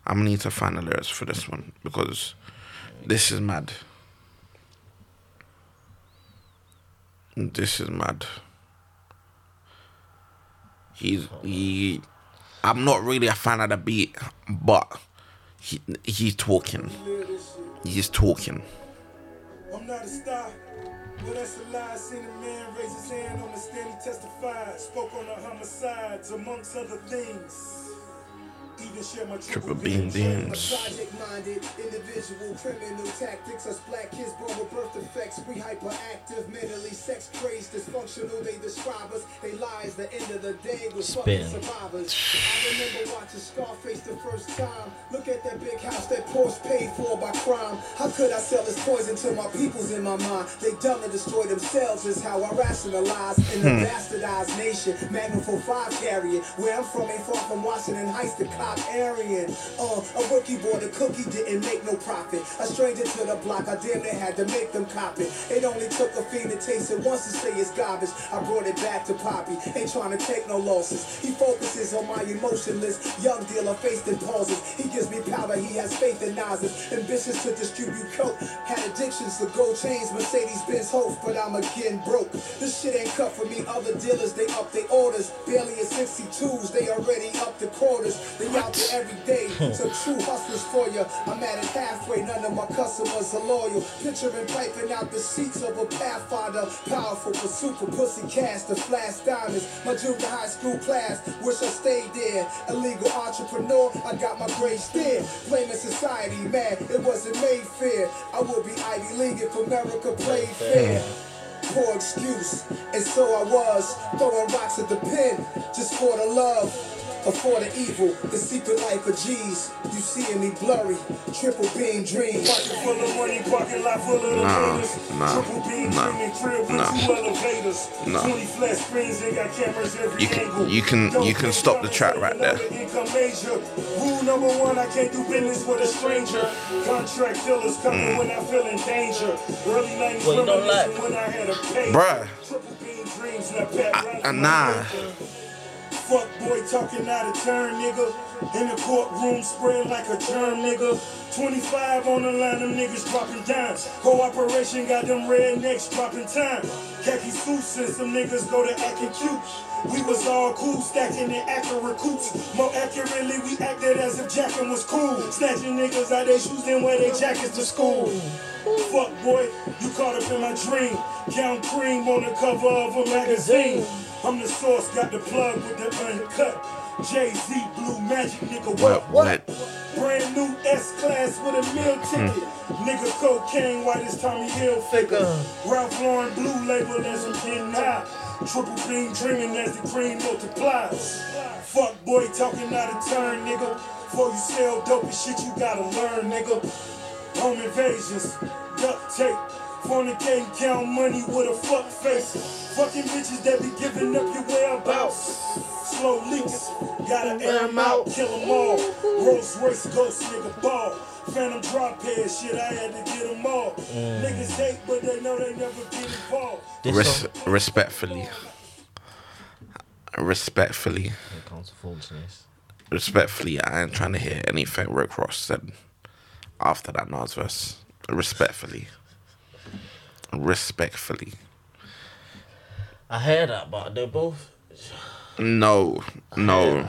I'm gonna need to find the lyrics for this one because this is mad. This is mad. He's he I'm not really a fan of the beat, but he he's talking. He's talking. I'm not a star, but that's a lie. Seen a man raise his hand on the stand, he testified. Spoke on the homicides, amongst other things. Even share Triple beam beams. Project-minded individual, criminal tactics. Us black kids born with birth defects. We hyperactive, mentally sex crazed, dysfunctional. They describe us. They lies. The end of the day was fucking survivors. I remember watching Scarface the first time. Look at that big house that Porsche paid for by crime. How could I sell this poison to my peoples in my mind? They dumb and destroy themselves is how I rationalize in a hmm. bastardized nation. Magnum 45 carrying. Where I'm from ain't far from Washington Heights, the cop Aryan. Uh, a rookie boy, the cookie, didn't make no profit. A stranger to the block, I damn near had to make them cop it. It only took a fiend to taste it once to say it's garbage. I brought it back to Poppy, ain't trying to take no losses. He focuses on my emotionless young dealer, faced in pauses. He gives me power, he has faith in Nas's. Ambitious to distribute coke, had addictions to gold chains, Mercedes Benz hopes, but I'm again broke. This shit ain't cut for me. Other dealers, they up their orders. Barely at 62s, they already up the quarters. They there every day. So true hustlers for you. I'm at it halfway, none of my customers are loyal. Picturing piping out the seats of a Pathfinder. Powerful pursuit for pussy cash to flash diamonds. My junior high school class, wish I stayed there. Illegal entrepreneur, I got my grades there. Blaming society, man, it wasn't made fair. I would be Ivy League if America played fair. Poor excuse, and so I was throwing rocks at the pen just for the love. Or for the evil, the secret life of G's. You seeing me blurry, triple beam dreams. Pocket full of money, parking lot full of the Nah, nah, Triple beam nah, dreaming crib with nah. two elevators. Nah. 20 flat screens, they got cameras every You can- angle. you can- you can stop the track right there. saving income major. Rule number one, I can't do business with a stranger. Contract killers coming hmm. when I feel in danger. Early 90s Well, you don't like- when I had a pay. Bruh. Triple beam dreams, now Pat I- Rice my nah. Fuck boy talking out of turn, nigga. In the courtroom spread like a germ, nigga. 25 on the line, them niggas dropping dimes. Cooperation got them rednecks dropping time. Khaki suits and some niggas go to acting cute. We was all cool, stacking in accurate coops. More accurately, we acted as if jacking was cool. Snatching niggas out their shoes, then wear their jackets to school. Fuck boy, you caught up in my dream. Count cream on the cover of a magazine. I'm the source, got the plug with the uncut. Jay Z, blue magic, nigga. What? What? Brand new S class with a meal hmm. ticket. Nigga cocaine, white as Tommy Hilfiger. Ralph Lauren blue label as I'm getting high. Triple beam dreaming as the cream multiplies. Fuck boy talking out of turn, nigga. Before you sell dope and shit, you gotta learn, nigga. Home invasions, duct tape. Fornicating, count money with a fuck face. Fucking bitches that be giving up your whereabouts. Slow leaks, gotta air 'em out, kill 'em all. Rolls Royce ghost nigga ball. Phantom drop head shit, I had to get 'em all. Mm. Niggas hate, but they know they never get involved. This Res- song. respectfully, respectfully, Here comes the foolishness. respectfully, I ain't trying to hear anything Rick Ross said after that Nas verse. Respectfully, respectfully. I hear that, but they're both. No, no,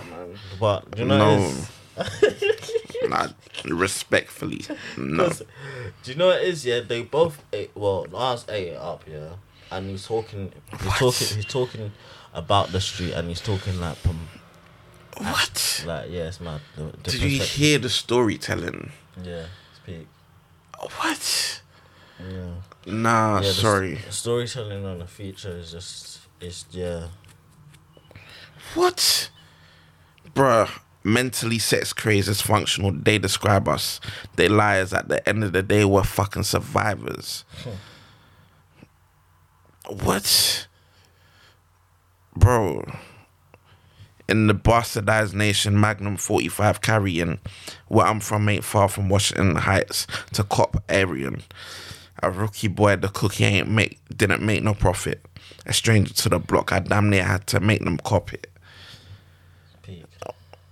But do you know no. Not respectfully. no. Do you know what it is? Yeah, they both ate. Well, Nas ate it up. Yeah, and he's talking. He's What? talking. He's talking about the street, and he's talking like from What? like yeah, it's mad. The, the Did you hear the storytelling? Yeah, speak. What? Yeah. Nah, Yeah, sorry. storytelling on the feature is just it's yeah. What? Bruh, mentally sex crazed is functional. They describe us. They liars. At the end of the day, we're fucking survivors. what? Bro. In the bastardized nation, Magnum 45 carrying. Where I'm from ain't far from Washington Heights to Cop Arian. A rookie boy, the cookie ain't make didn't make no profit. A stranger to the block, I damn near had to make them cop it. Peak.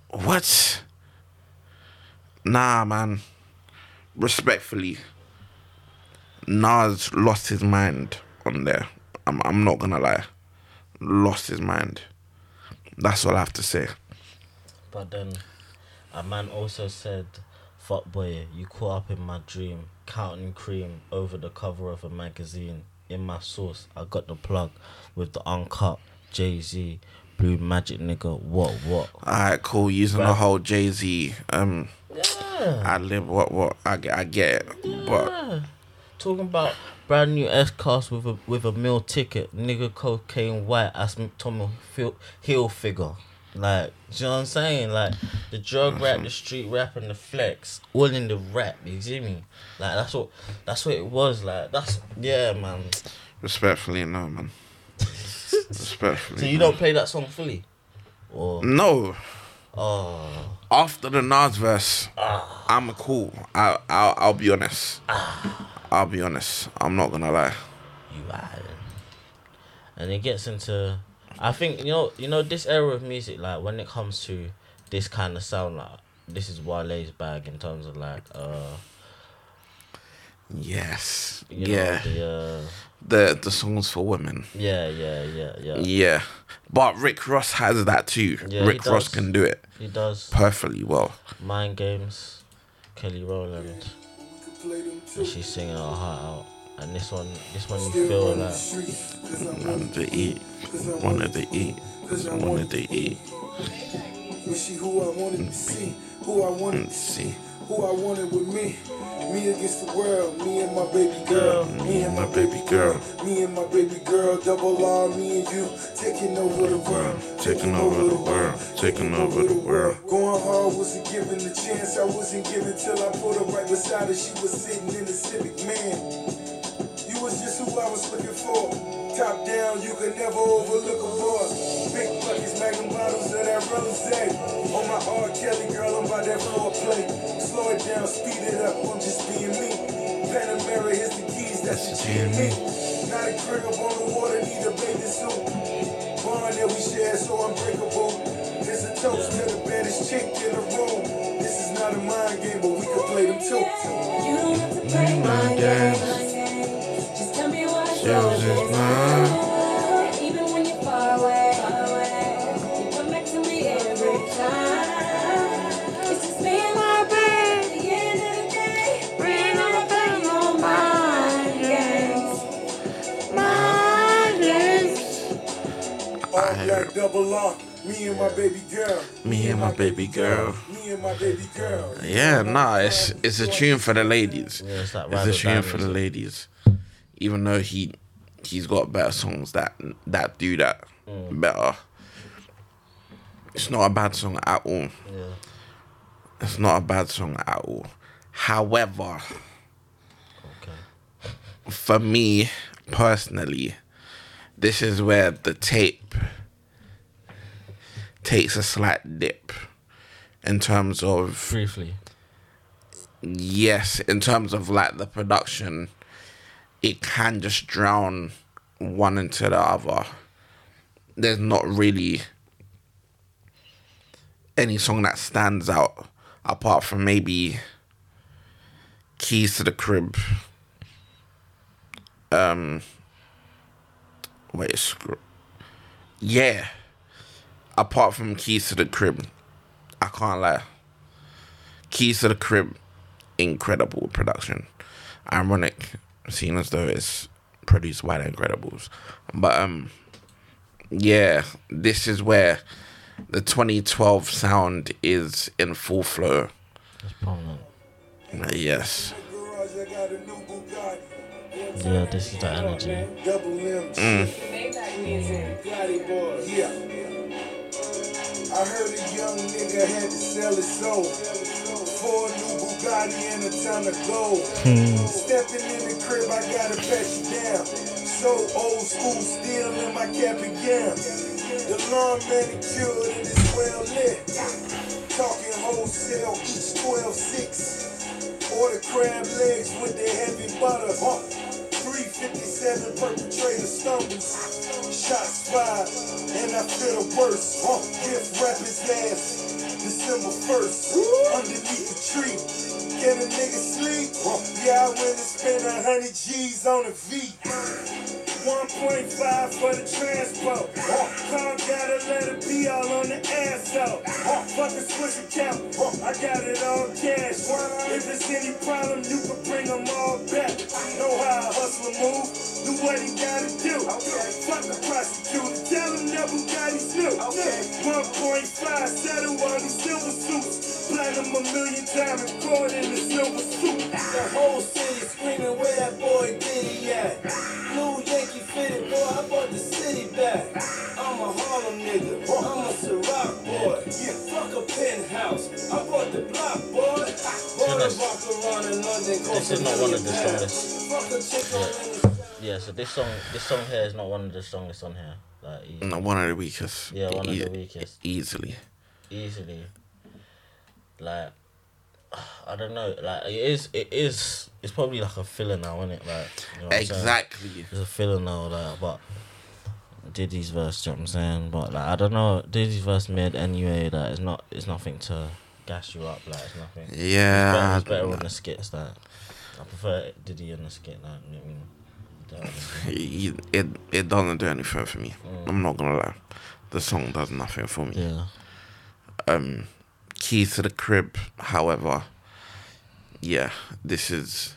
What? Nah, man. Respectfully, Nas lost his mind on there. I'm, I'm not gonna lie. Lost his mind. That's all I have to say. But then a man also said, Fuck boy, you caught up in my dream, counting cream over the cover of a magazine. In my sauce, I got the plug with the uncut Jay Z, Blue Magic nigga, what what? Alright, cool. Using the whole Jay Z. Um, Yeah. I live what what I get. I get it, but Yeah. Talking about brand new S class with a with a meal ticket, nigga cocaine white as Tommy Hilfiger. Like, do you know what I'm saying? Like the drug rap, mm-hmm. the street rap, and the flex, all in the rap. You see me? Like that's what that's what it was. Like that's yeah, man. respectfully, no, man. respectfully. So you no. don't play that song fully, or No. oh After the Nas verse, ah. I'm cool. I, I'll, I'll be honest. Ah. I'll be honest. I'm not gonna lie. you are. And it gets into I think you know you know this era of music like when it comes to this kind of sound like this is Wale's bag in terms of like uh Yes. you yeah. know, the uh the the songs for women. yeah yeah yeah yeah Yeah. But Rick Ross has that too. Yeah, Rick Ross can do it he does perfectly well. mind games Kelly Rowland and she's singing her heart out and this one this one you feel like Wanted to eat. Wanted to eat. Wanted to eat. Was she who I wanted to mm-hmm. see? Who I wanted to see? see. Who I wanted with me? Me against the world, me and my baby girl, mm-hmm. me and my baby girl, me and my baby girl, double R, me and you, taking over the world, Taking over the world. Taking over the world. Going hard wasn't given the chance, I wasn't given till I put her right beside her. She was sitting in the Civic Man. You was just who I was looking for. Top down, you can never overlook a boss. Big buckets, magnum bottles of that rose. On my R. Kelly, girl, I'm by that floor play. Slow it down, speed it up, I'm just being me. Panamera is the keys, that's the G and me. Not a crib up on the water, need a bathing suit. Bond that we share, so unbreakable. It's a toast to the baddest chick in the room. This is not a mind game, but we can play them too. You don't have to play my mm, game. Just tell me what Yours is mine. Even when you're far away, you come back to me every time. It's just me and my brain. At the end of the day, we ain't never play no mind games. Mind games. All black double R. Me and my baby girl. Me and my baby girl. Me and my baby girl. Yeah, nah, it's it's a tune for the ladies. Yeah, it's like It's a or tune for the music. ladies. Even though he he's got better songs that that do that Mm. better. It's not a bad song at all. yeah It's not a bad song at all. However, okay for me personally, this is where the tape takes a slight dip in terms of briefly yes, in terms of like the production, it can just drown one into the other. There's not really any song that stands out apart from maybe Keys to the Crib. Um, wait. Yeah, apart from Keys to the Crib, I can't lie. Keys to the Crib, incredible production. Ironic, seeing as though it's produced by the Inkredibles. But um, yeah, this is where the 2012 sound is in full flow. that's prominent Uh, Yes. Garage, I got a new Bugatti. Yeah, this is the energy. Double M. Mm. Yeah. I heard a young nigga had to sell his soul for a new Bugatti and a ton of gold. Hmm. Stepping in the crib, I gotta pat you down. So old school, still in my cap and gown. The lawn manicured and it's well lit. Talking wholesale, each 12 6. Order crab legs with the heavy butter. Huh. 357 perpetrator stumbles. Shots fired, and I feel the worst. Huh. Gift his ass. December 1st, underneath the tree. Can a nigga sleep? Yeah, I went and spent a hundred G's on a V. 1.5 for the transport. Car gotta let it be all on the ass out. Fuck a switch account. I got it all cash. If there's any problem, you can bring them all back. Know how a hustler move. Do what he gotta do. Fuck the prosecutor. Tell him that Bugatti's new. 1.5 settle on these silver suits. Platinum a million times recorded in the silver suit. The whole city screaming where that boy Diddy at. Blue Yankee fitted boy, I bought the city back. I'm a Harlem nigga, I'm a Ciroc boy. Yeah, fuck a penthouse, I bought the block boy. Bought a Baccarat in London, This is not one of the pounds. strongest. Fuck a chick on in the Yeah, so this song, this song here is not one of the strongest on here. Like easy, No, one of the weakest. Yeah, one of E- the weakest. Easily. easily. Like, I don't know. Like it is, it is. It's probably like a filler now, isn't it? Like you know? Exactly. It's a filler now, like, but Diddy's verse, do you know what I'm saying? But like, I don't know, Diddy's verse made anyway. Like, it's not, it's nothing to gas you up. Like, it's nothing. It's better, Yeah. it's better on the skits. Like, I prefer Diddy on the skit. Like, you know what I mean? It, it it doesn't do anything for me. I'm not gonna lie. The song does nothing for me. Yeah, Um, Keys to the Crib, however, yeah, this is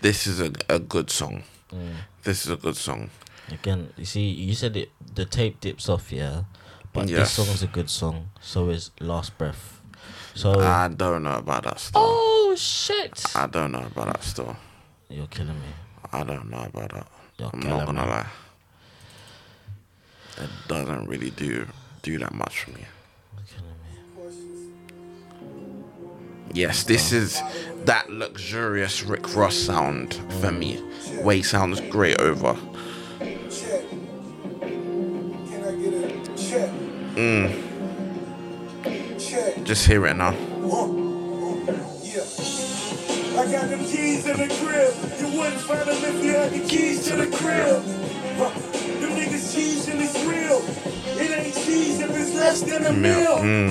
this is a, a good song. Mm. This is a good song. again, you see, you said it. The tape dips off, yeah, but Yes. this song's a good song. So is Last Breath. So. I don't know about that still. oh shit! I don't know about that still. You're killing me. I don't know about that. You're I'm not gonna me. lie. It doesn't really do do that much for me. You're killing me. Yes, this is that luxurious Rick Ross sound for me. Way sounds great over. check. Can I get a check? Check. Just hear it now. I got them keys in the crib. You wouldn't find them if you had the keys to the crib. It ain't cheese if it's less than a Meal. meal. Mm.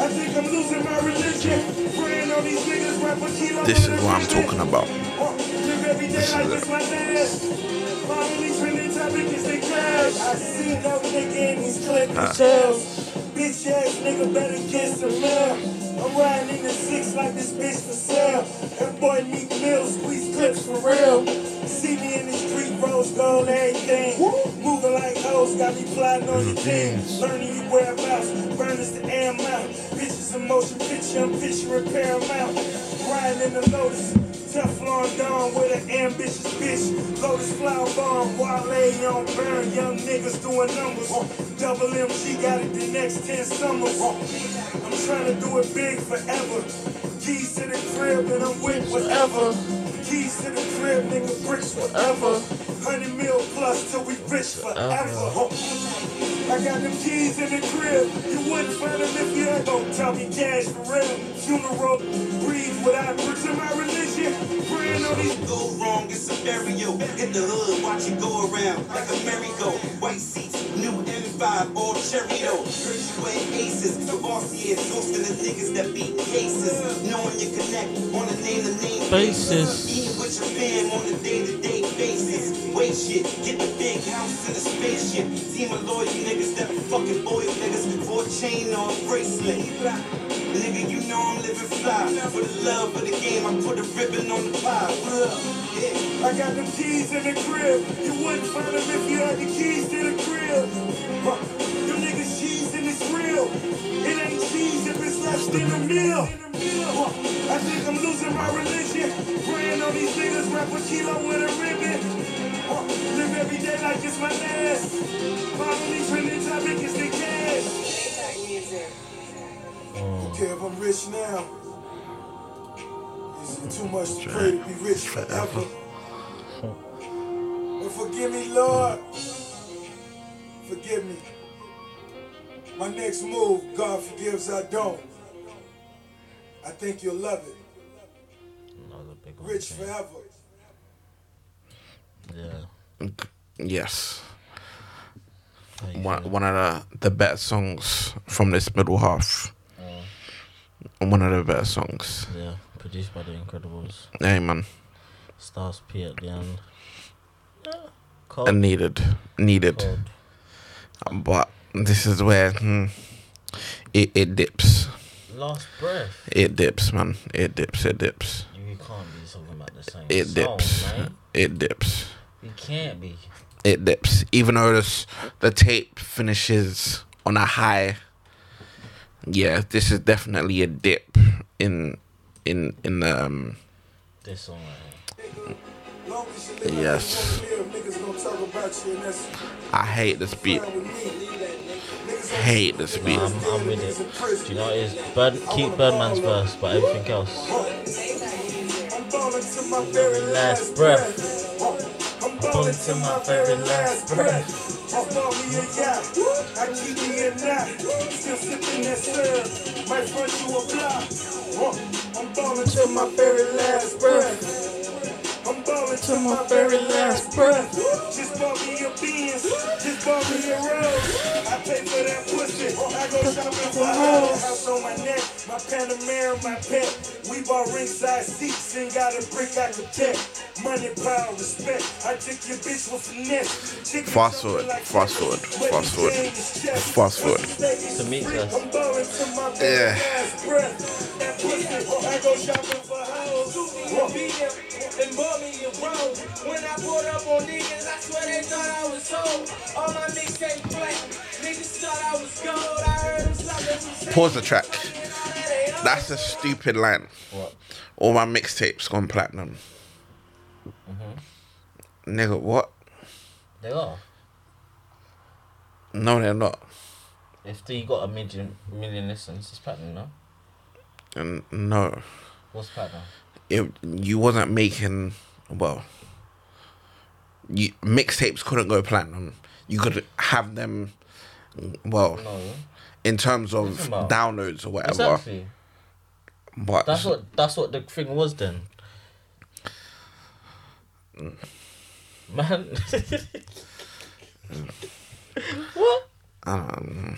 I think I'm losing my religion. Praying on these niggas rap a kilo. This is what I'm talking about. Huh. Live every day This like is it's my dad. My only trending topic is they crash. I see no nigga in these clip shells. Bitch ass nigga better get some mail. I'm riding in the six like this bitch for sale. That boy Meek Mill squeeze clips for real. See me in the street, rose gold, everything. Moving like hoes, got me plotting on your team. Learning you whereabouts, burners to air out. Bitches in motion, picture, I'm picturing paramount. Riding in the Lotus. Teflon Don with an ambitious bitch. Lotus flower bomb, Wale on burn. Young niggas doing numbers. Double MG got it the next 10 summers. I'm trying to do it big forever. Keys to the crib and I'm with whatever. Keys to the crib, nigga, bricks forever. 100 mil plus till we rich forever. I got them keys in the crib. You wouldn't find them if you had don't tell me cash for real. Funeral, breathe without bricks in my religion. Praying on these go wrong, it's a burial. Hit the hood, watch it go around like a merry-go. White seats, new M5, all Cheerio. Heard you ain't aces, the boss is hosting the niggas that beat cases. Knowing you connect on a name-to-name Basis. Eating with your fam on a day-to-day basis. Wait shit, get the big house and a spaceship. Team of loyal niggas that fucking loyal niggas for a chain or a bracelet. Nigga, you know I'm living fly. For the love of the game, I put a ribbon on the pie. Yeah. I got them keys in the crib. You wouldn't find them if you had the keys to the crib. Huh. Them niggas cheese and it's real. It ain't cheese if it's less than a meal. Huh. I think I'm losing my religion. Praying on these niggas, rap a kilo with a ribbon. Every day like it's my last. Trending topic is the cash. Okay, if I'm rich now, is it too much to pray to be rich forever? But forgive me, Lord. Forgive me. My next move, God forgives, I don't. I think you'll love it. Another big one. Rich yeah. forever. Yeah. Yes. One, one of the, the better songs from this middle half. One of the better songs. Yeah. Produced by the Inkredibles. Hey, man. Styles P at the end. Yeah. Cold. And needed. Needed. Cold. But this is where hmm, it, it dips. Last breath. It dips, man. It dips. It dips. You can't be talking about the same It song, dips. man. It dips. You can't be. It dips. Even though this, the tape finishes on a high. Yeah, this is definitely a dip in in in the um This song right here. Long as you live like Yes. you wanna live, niggas gonna talk about you, and that's I hate this beat. fine with me. Niggas ain't Hate this beat. I'm, I'm with it. Do you know what it is? Bird, keep Birdman's verse, but everything else. I'm balling to my very Last last breath. I'm balling to my very last breath. I bought me a yacht. I keep me a knot. Still sipping that syrup. Might front you a block. I'm balling to my very last breath. I'm balling to my very last breath. Just bought me a Benz. Just bought me a rose. I pay for that pussy. I go shopping for hoes. House on my neck. My Panamera, my pet. We bought ringside seats and got a brick I could tech. Money, power, respect. I took your bitch with finesse. Chicken Fast jumping forward, like fast forward, fast forward. game is chess. Fast forward. Once the stage is To meet free, us. I'm balling to my very Yeah. Last breath. That pussy, I go shopping for hoes. And bought me a robe. When I pulled up on niggas, I swear they thought I was sold. All my mixtape black. Niggas thought I was gold. I heard them slapping Pause the track. That's a stupid line. What? All my mixtapes gone platinum. Mhm. Nigga, what? They are. No, they're not. If they got a million million listens, it's platinum, no? And no, What's platinum? It, you wasn't making well. You mixtapes couldn't go platinum. You could have them. Well, No. in terms of downloads or whatever. Exactly. But That's what that's what the thing was then. Man. what? I don't know.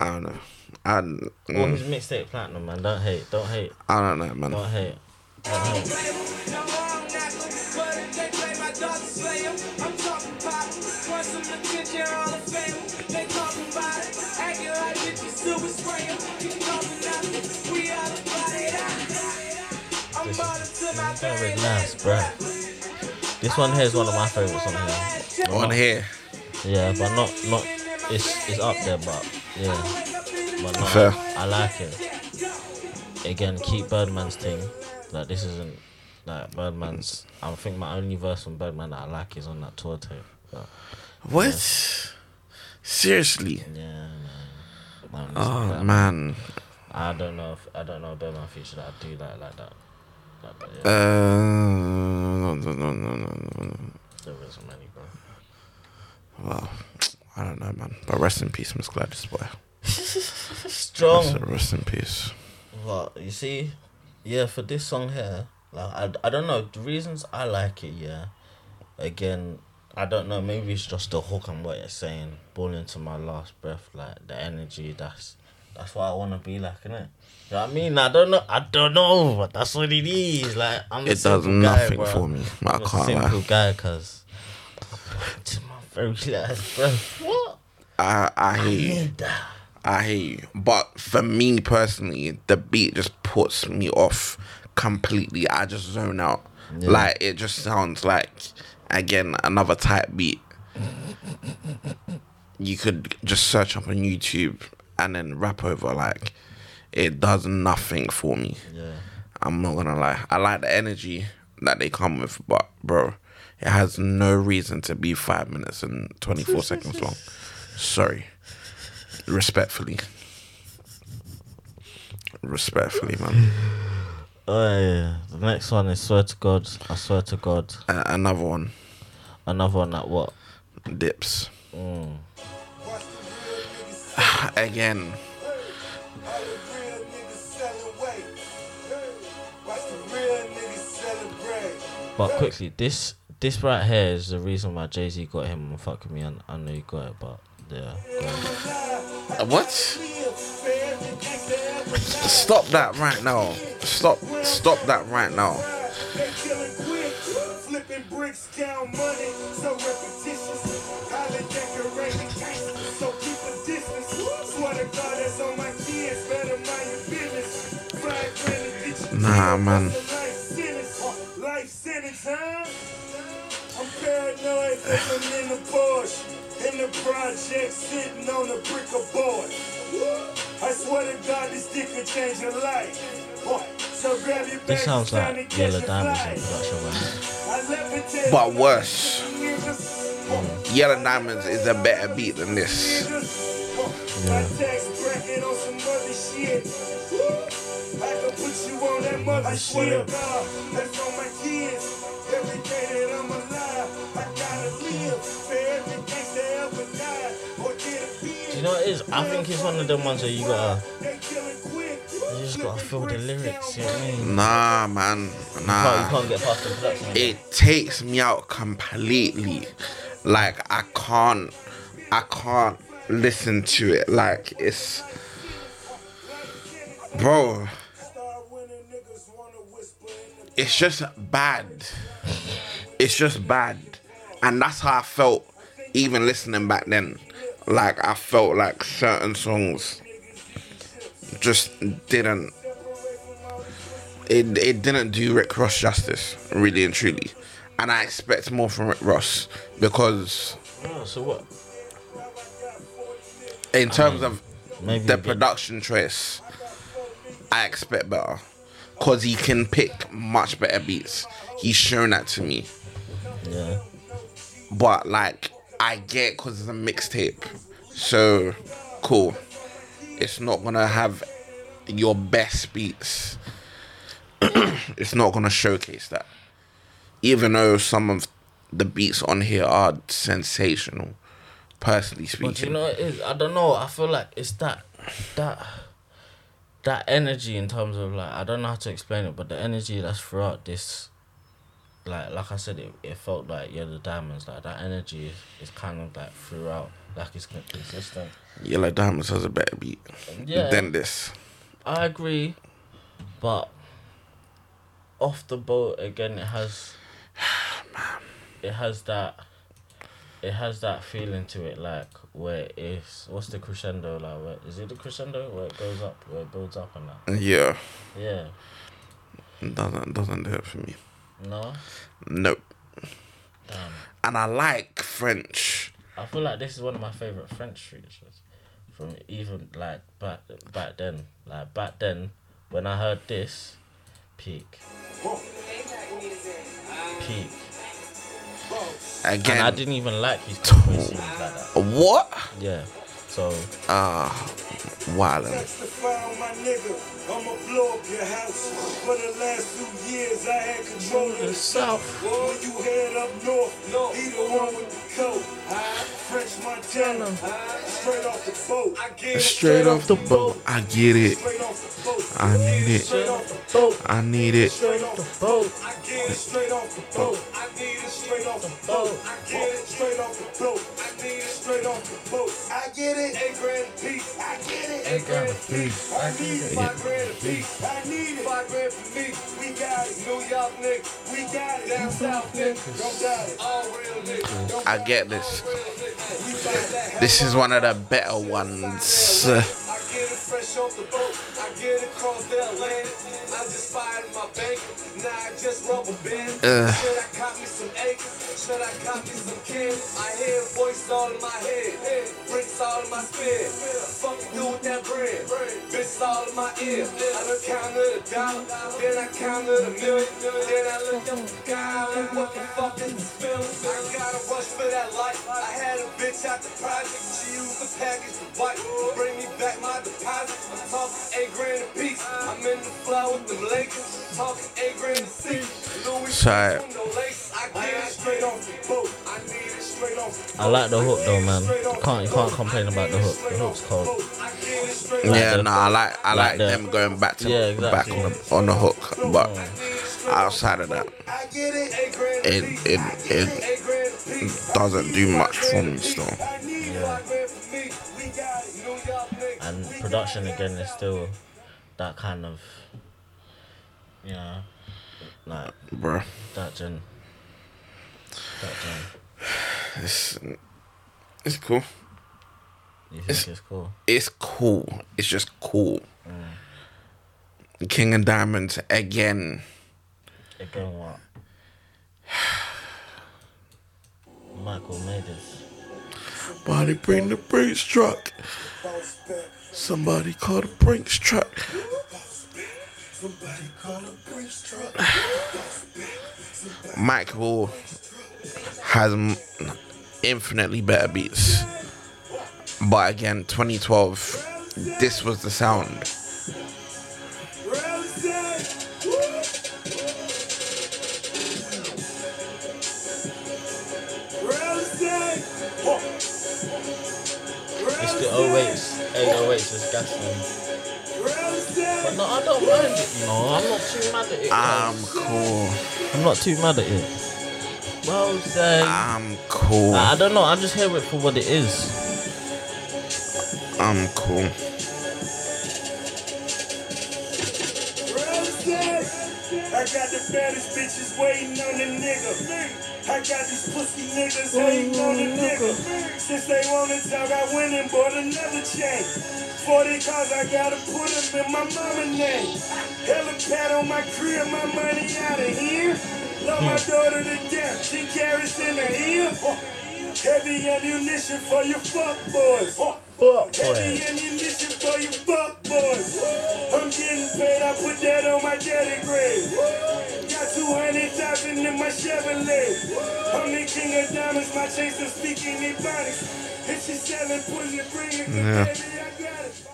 I don't know. I, don't- Well, mm, his mixtape platinum, man. Don't hate. Don't hate. I don't know, man. Don't hate. Don't hate. Nice, bruh. This one here is one of my favorites on here. On here, Yeah, but not not. It's it's up there, but yeah, but no, Fair. I, like it. Again, keep Birdman's thing. Like this isn't like Birdman's. I think my only verse on Birdman that I like is on that tour tape. But what? Seriously? yeah, man. Man, Oh that- man. I don't know if I don't know a Birdman feature that I do like like that. Like, Uh, yeah, no, no, no, no, no, no. there isn't many, bro. Well, I don't know, man. But rest in peace, Miss Gladys boy. Strong. So rest in peace. Well, you see, yeah, for this song here, like I, I don't know the reasons I like it. Yeah, again, I don't know. Maybe it's just the hook and what you're saying. Born into my last breath, like the energy. That's that's what I want to be like, innit? You know what I mean? I don't know. I don't know, but that's what it is. Like I'm. It does simple guy, nothing for me. I I'm a can't simple lie. guy, cause to my very last breath. What? I I hear you. I hear you. But for me personally, the beat just puts me off completely. I just zone out. Yeah. Like it just sounds like again another type beat. You could just search up on YouTube and then rap over like it does nothing for me. Yeah. I'm not gonna lie. I like the energy that they come with, but bro, it has no reason to be five minutes and twenty four seconds long. Sorry, respectfully, respectfully, man. Oh yeah. The next one is swear to God. I swear to God. Another one, Another one that what? dips. Mm. Again, All the real niggas selling weight. Watch the real niggas celebrate. But quickly, this this right here is the reason why Jay Z got him on fuck me. And I know you got it, but yeah. Uh, what? Stop that right now. Stop. Stop that right now. Nah, man. Life sentence, huh? I'm paranoid I'm in the in the project, sitting on a brick of board. I swear to God, this dick could change your life. Boy, So grab your This sounds like Yellow Diamonds in production right But worse. niggas. Yellow Diamonds is a better beat than this. My tax bracket on some other shit. I can put you on that mother I swear to God, that's on my kids. Every day that I'm alive, You know what it is? I think it's one of them ones where you gotta you just gotta feel the lyrics, you know what I mean? Nah, man. You can't, you Nah. can't get past the production. It takes me out completely. Like I can't. I can't listen to it. Like it's. Bro, Start winning, niggas wanna whisper in the it's just bad. It's just bad. And that's how I felt even listening back then. Like I felt like certain songs just didn't it, it didn't do Rick Ross justice, really and truly. And I expect more from Rick Ross because Oh, so what? in terms of Maybe the production choice, I expect better. Cause he can pick much better beats. He's shown that to me. Yeah. But like I get because it's a mixtape. So cool. It's not gonna have your best beats. it's not gonna showcase that. Even though some of the beats on here are sensational, personally speaking. But you know it is? I don't know. I feel like it's that that that energy in terms of like I don't know how to explain it, but the energy that's throughout this like like I said it, it felt like Yellow Diamonds, like that energy is, is kind of like throughout, like it's con- consistent. Yellow Diamonds has a better beat Yeah. than this. I agree, but off the boat again, it has it has that it has that feeling to it, like where it's what's the crescendo like? Where, is it the crescendo where it goes up, where it builds up and that? Yeah. Yeah, Doesn't doesn't do it for me. No, Nope. damn. And I like French. I feel like this is one of my favorite French features from even like back back then. Like back then, when I heard this, peak, peak. And I didn't even like his voice like that. What? Yeah. So Ah, wildin'. Testify on my nigga, I'ma blow up your house. For the last two years, I had control of the south. When you head up north, no. he the one with the coat. French Montana, straight off the boat. I get it Straight off the boat. I get it. Straight off the boat. I need it. Straight off the boat. I need it. Straight off the boat. I get it straight off the boat. I need it straight off the boat. I get it straight off the boat. I need it straight off the boat. I get it. Eight grand piece. I get it. Eight grand piece. I need it. Five grand a piece. I need it. Five grand for me. We got it. New York nigga. We got it. Down south nigga. Don't doubt it. All real niggas. Mm. I get this. we got that. This is one of the better ones. Get it fresh off the boat. I get it across the Atlantic. I just fired my bank. Now I just rubber band. Ugh. Should I cop me some acres? Should I cop me some cans? I hear voices all in my head. Bricks all in my spirit. Fuck you do with that bread. Bitches all in my ear. I done counted a dollar, then I counted a million, then I looked up the sky like what the fuck is this feeling? I got a rush for that life. I had a bitch out the project, she used the package to wipe, bring me back my deposit. I'm talking eight grand a piece. I'm in the flow with them Lakers, talking eight grand a seat. Louis Sorry. Vuitton, no lace. I get it straight off the boat. I need it straight off the I like the hook though, man. You can't you can't complain about the hook. The hook's cold. I get it straight Yeah, the- no, I like I like like, the- them going back to Yeah, back on the, on the hook, but outside of that, I get it. Eight grand it it it Eight grand a piece. doesn't do much for me still. I production again is still that kind of, you know, like Bruh, that gen. That gen. it's it's cool. You think it's cool? It's cool. It's just cool. Mm. King and Diamonds again. Again, what? Michael made this. Somebody bring the Brinks truck. Somebody called a Brinks truck. Mike Michael has infinitely better beats. But again, 2012, this was the sound. It's the 08s, 808s is gasoline. But no, I don't mind it, you know. I'm not too mad at it. I'm cuz. cool. I'm not too mad at it. Well, say. I'm cool. I don't know. I just hear it for what it is. I'm cool. I got the baddest bitches waiting on the nigga. I got these pussy niggas oh, hating on the nigga. Since they wanna talk, I went and bought another chain. 40 cars, I gotta put them in my mama name. Helipad on my crib, my money out of here. Love my hmm. daughter to death, she carries in her ear. Heavy ammunition for your fuck boys. Heavy ammunition for your fuck boys. I'm getting paid, I put that on my daddy grave. Got 200,000 in my Chevrolet. I'm the king of diamonds, my chains are speaking ebonics. If she selling pussy, bring it, 'cause Yeah. baby, I got it.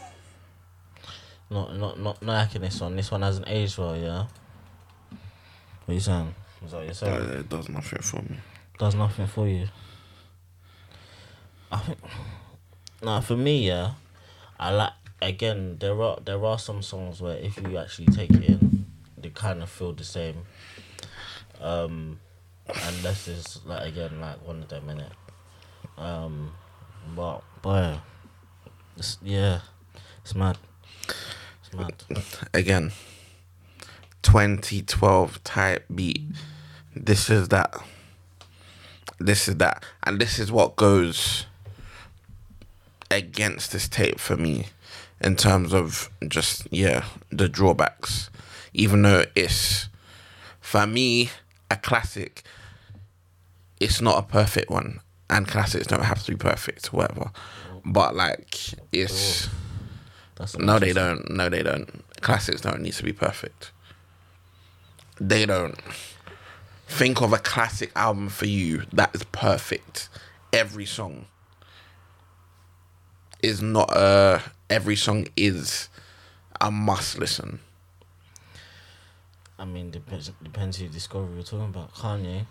Not, not, not liking this one. This one hasn't aged well, yeah. What are you saying? Is that what you're saying? It does nothing for me. does nothing for you. I think, nah, for me, yeah, I like again. There are there are some songs where if you actually take it in, they kind of feel the same. Um, unless it's like again like one of them in it. Um, but boy, it's, yeah, it's mad. It's mad. Again, 2012 type beat. This is that. This is that. And this is what goes against this tape for me in terms of just, yeah, the drawbacks. Even though it's, for me, a classic, it's not a perfect one. And classics don't have to be perfect, whatever. But, like, it's. Oh, that's No, they don't. No, they don't. Classics don't need to be perfect. They don't. Think of a classic album for you that is perfect. Every song is not a. Every song is a must listen. I mean, depends depends who discovery we're talking about. Kanye,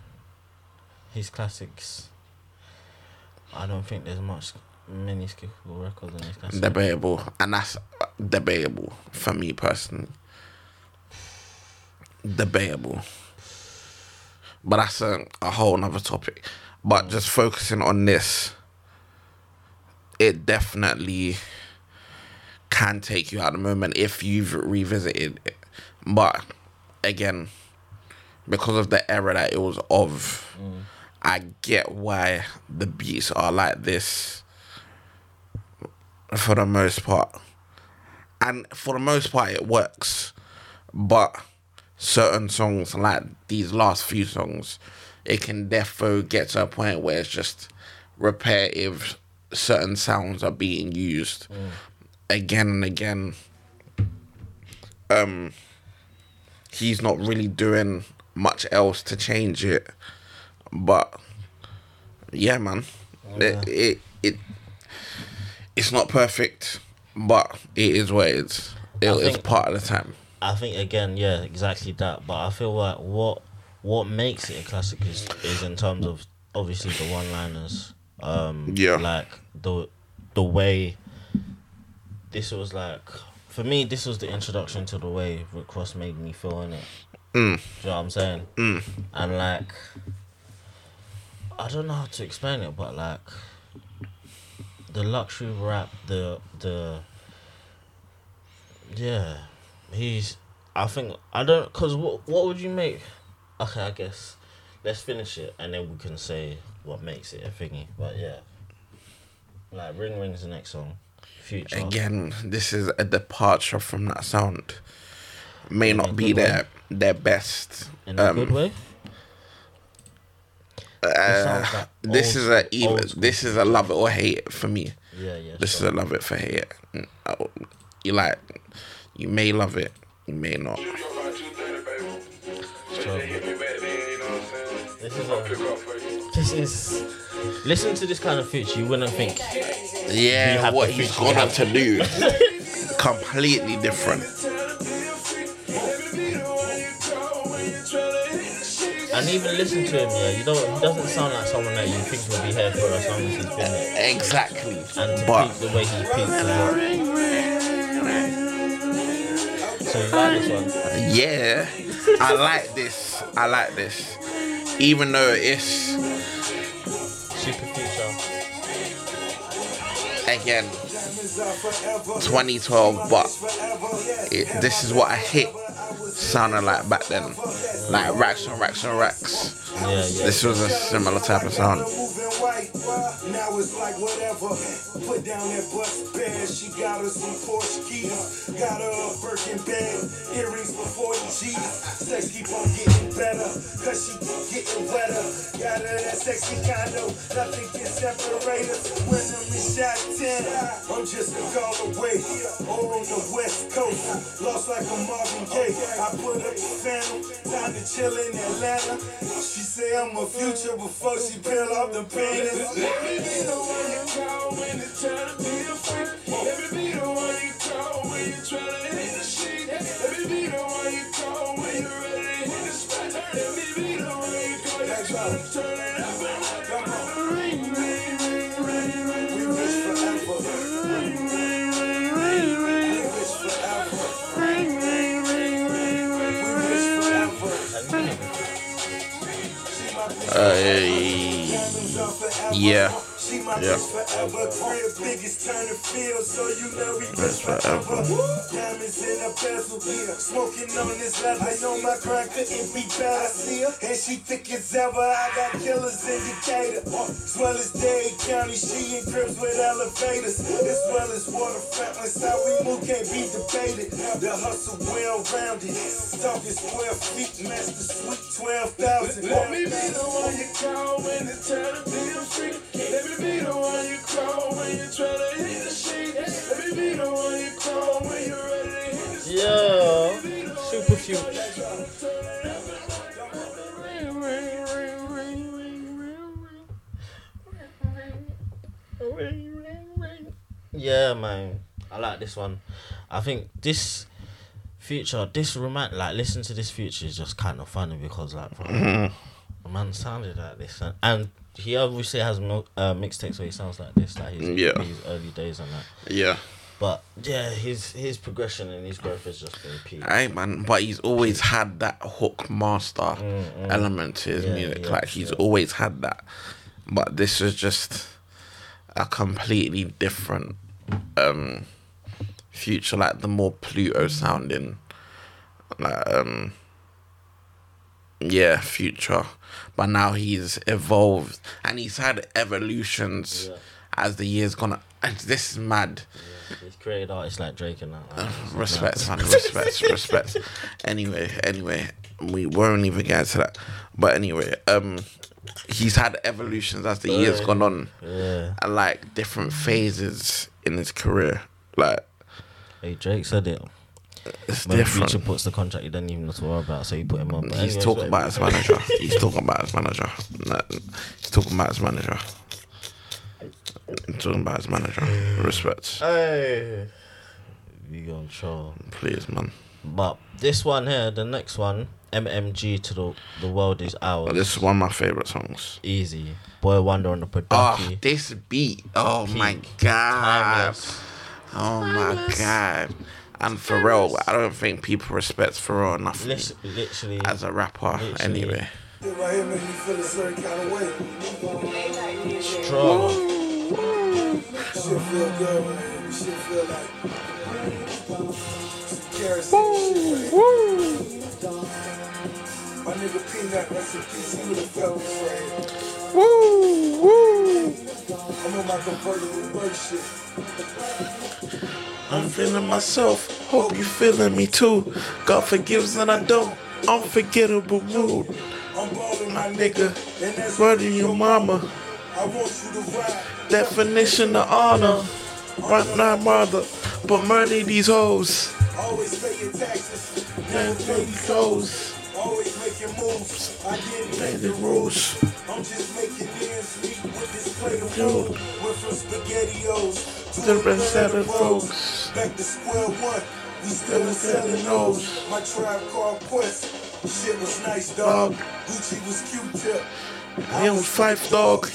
his classics. I don't think there's much many skippable records on his classics. Debatable, and that's debatable for me personally. Debatable, but that's a, a whole nother topic. But just focusing on this, it definitely can take you out of the moment if you've revisited it. But again, because of the era that it was of, mm. I get why the beats are like this for the most part. And for the most part, it works. But certain songs, like these last few songs, it can defo get to a point where it's just repetitive. Certain sounds are being used again and again um he's not really doing much else to change it. But yeah, man. It, it it it's not perfect, but it is what it is. It, I it's part of the time. I think again, yeah, exactly that. But I feel like what what makes it a classic is is in terms of obviously the one liners. Um Yeah. like the the way this was like for me this was the introduction to the way Rick made me feel in it. Mm. You know what I'm saying? Mm. And like I don't know how to explain it, but like the luxury rap, the the yeah, he's. I think I don't because what what would you make? Okay, I guess let's finish it and then we can say what makes it a thingy. But yeah, like Ring Ring's the next song. Future Again, this is a departure from that sound. May In not be good way. their their best. in a um, good way. Uh, like this old is a even. This is a love it or hate it for me. Yeah, yeah. This sure. is a love it for hate it. Mm, oh, You like, you may love it, you may not. This is a, this is. Listen to this kind of future, you wouldn't think. We Yeah, have what the he's future, we gonna have- to do, completely different. And even listen to him, yeah, you don't. He doesn't sound like someone that you think will be here for as long as he's been there. Exactly, And to but peak the way he peaked as well. So you like this one? yeah, I like this. I like this, even though it's Super future. again 2012, but it, this is what I hit sounded like back then, like racks and racks and racks. Yeah, yeah. This was a similar type of sound. Now it's like whatever. Put down that butt spare. She got her some Porsche keys, got her a Birkin bag, earrings for 40 G's. Sex keep on getting better, cause she keep getting wetter. Got her that sexy condo, nothing can separate us. When I'm in shot 10, I'm just a call away. Or on the west coast, lost like a Marvin Gaye. I put up the phantom, time to chill in Atlanta. She say I'm a future before she peel off the panties. Let me be the one you call when it's time to be a freak. Let me be Uh, yeah. She my Yeah. bitch forever. Crib biggest turn the field, so you know we That's bitch forever. forever. Diamonds in a bezel, smoking on this leather. I know my grind couldn't be better. See her, and she thick as ever. I got killers in Decatur, as well as Dade County. She in cribs with elevators, as well as waterfront. That's how we move, can't be debated. The hustle well rounded, talking square feet, master sweet twelve thousand. Let me be the one you call when it's time to be a freak. Let me be Yeah. Super future. Yeah, man. I like this one. I think this future, this romantic, like, listen to this future is just kind of funny because, like, the man sounded like this. And, and he obviously has mo- uh, mixtapes where he sounds like this, like his, Yeah. his early days and that. Yeah. But yeah, his his progression and his growth has just been peak. Hey man, but he's always had that hook master element to his Mm, Yeah, music. yeah, like he's yeah. always had that. But this is just a completely different um future, like the more Pluto sounding like um yeah, future. But now he's evolved and he's had evolutions Yeah. as the years gone and this is mad. He's created artists like Drake and that. Like, it's Respect, man. Respect, respect. Anyway, anyway, we won't even get to that. But anyway, um, he's had evolutions as the years gone on, Yeah. and like different phases in his career. Like, Hey, Drake said it. It's When different. Future puts the contract, you don't even know to worry about, so you put him on. But He's anyways, talking about his manager. He's talking about his manager. No, He's talking about his manager. He's talking about his manager. Respect. Hey, you gonna troll. Please, man. But this one here, the next one, MMG to the the world is ours. This is one of my favorite songs. easy. Boy Wonder on the ah, Oh, production. this beat. Oh my god. Timeless. Oh my god. And Pharrell, I don't think people respect Pharrell enough Lit- Literally, as a rapper. Literally. Anyway, If I hear me, you feel a certain kind of way. strong. Shit feel good, man. Shit feel like kerosene shit. My nigga Peanut, rest in peace, he would've felt this right. I'm on my convertible bird shit. I'm feeling myself. Hope you feeling me too. God forgives and I don't. Unforgettable mood. I'm balling My nigga, murder your mama. I want you to ride. Definition of honor. Right now, mother, but murder these hoes. Always pay your taxes. Never pay goes. Always making moves. I didn't make the rules. I'm just making ends meet with this plate of food. Went from SpaghettiOs to To the the rest bed of the of folks. folks. Back to square one. We still in those. those. My tribe called Quest. Shit was nice, dog. Dog. Gucci was Q-tip. I am Phife dog.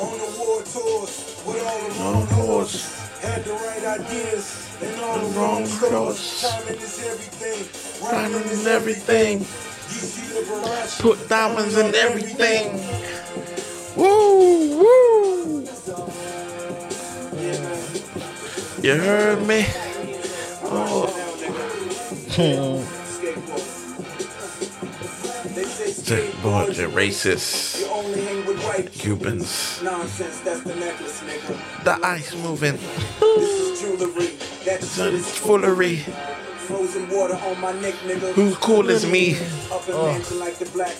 On the war tours with all the On wrong horse. Had the right ideas and all the The wrong clothes. Timing is everything. Diamond is everything. Liberace. Put diamonds in everything. Woo, woo. You heard me? Oh, the boy, the racist. You only hang with white Cubans. The necklace, nigga. The ice moving. This is jewelry. That shit Foolery. Frozen water on my neck, nigga. Who's cool as me? Up oh. and dancing like the black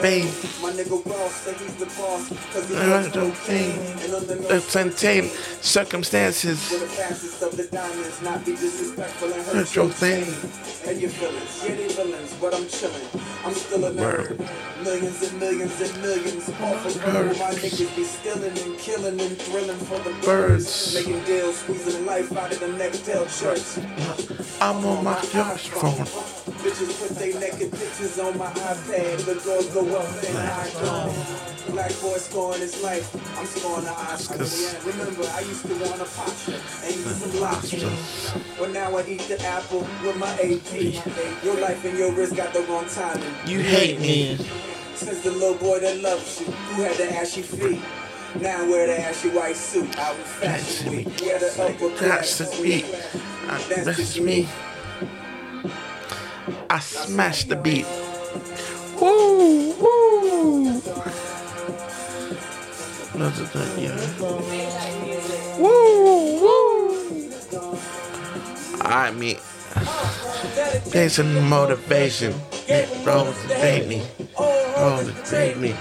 Babe. My nigga Ross said he's the boss. Cause he I knows don't cocaine. And under no circumstances. The fastest of the diamonds, not be disrespectful and hurt, your thing. And your feelings, yeah, they villains, but I'm chilling. I'm still a nerd. Millions and millions and millions off of bird. My niggas be stealing and killing and thrilling for the birds. Birds. Making deals, squeezing life out of the shirts. I'm on my yacht phone. Bitches put they naked pictures on my iPad. The doors go up and I go. Black boy scoring his life. I'm scoring the Oscar. Yeah, remember, I used to want a pasta and eat some lobster. But now I eat the apple with my AP. Your life and your wrist got the wrong timing. You hate me. Since the little boy that loves you, who had the ashy feet. Now I wear the ashy white suit out in fashion week. Wear the upper That's the beat. Uh, That's me. I smashed the beat. Woo, woo. Another thing, yeah. Woo, woo. Alright, me. There's some motivation. Bro, date me. Bro, date me.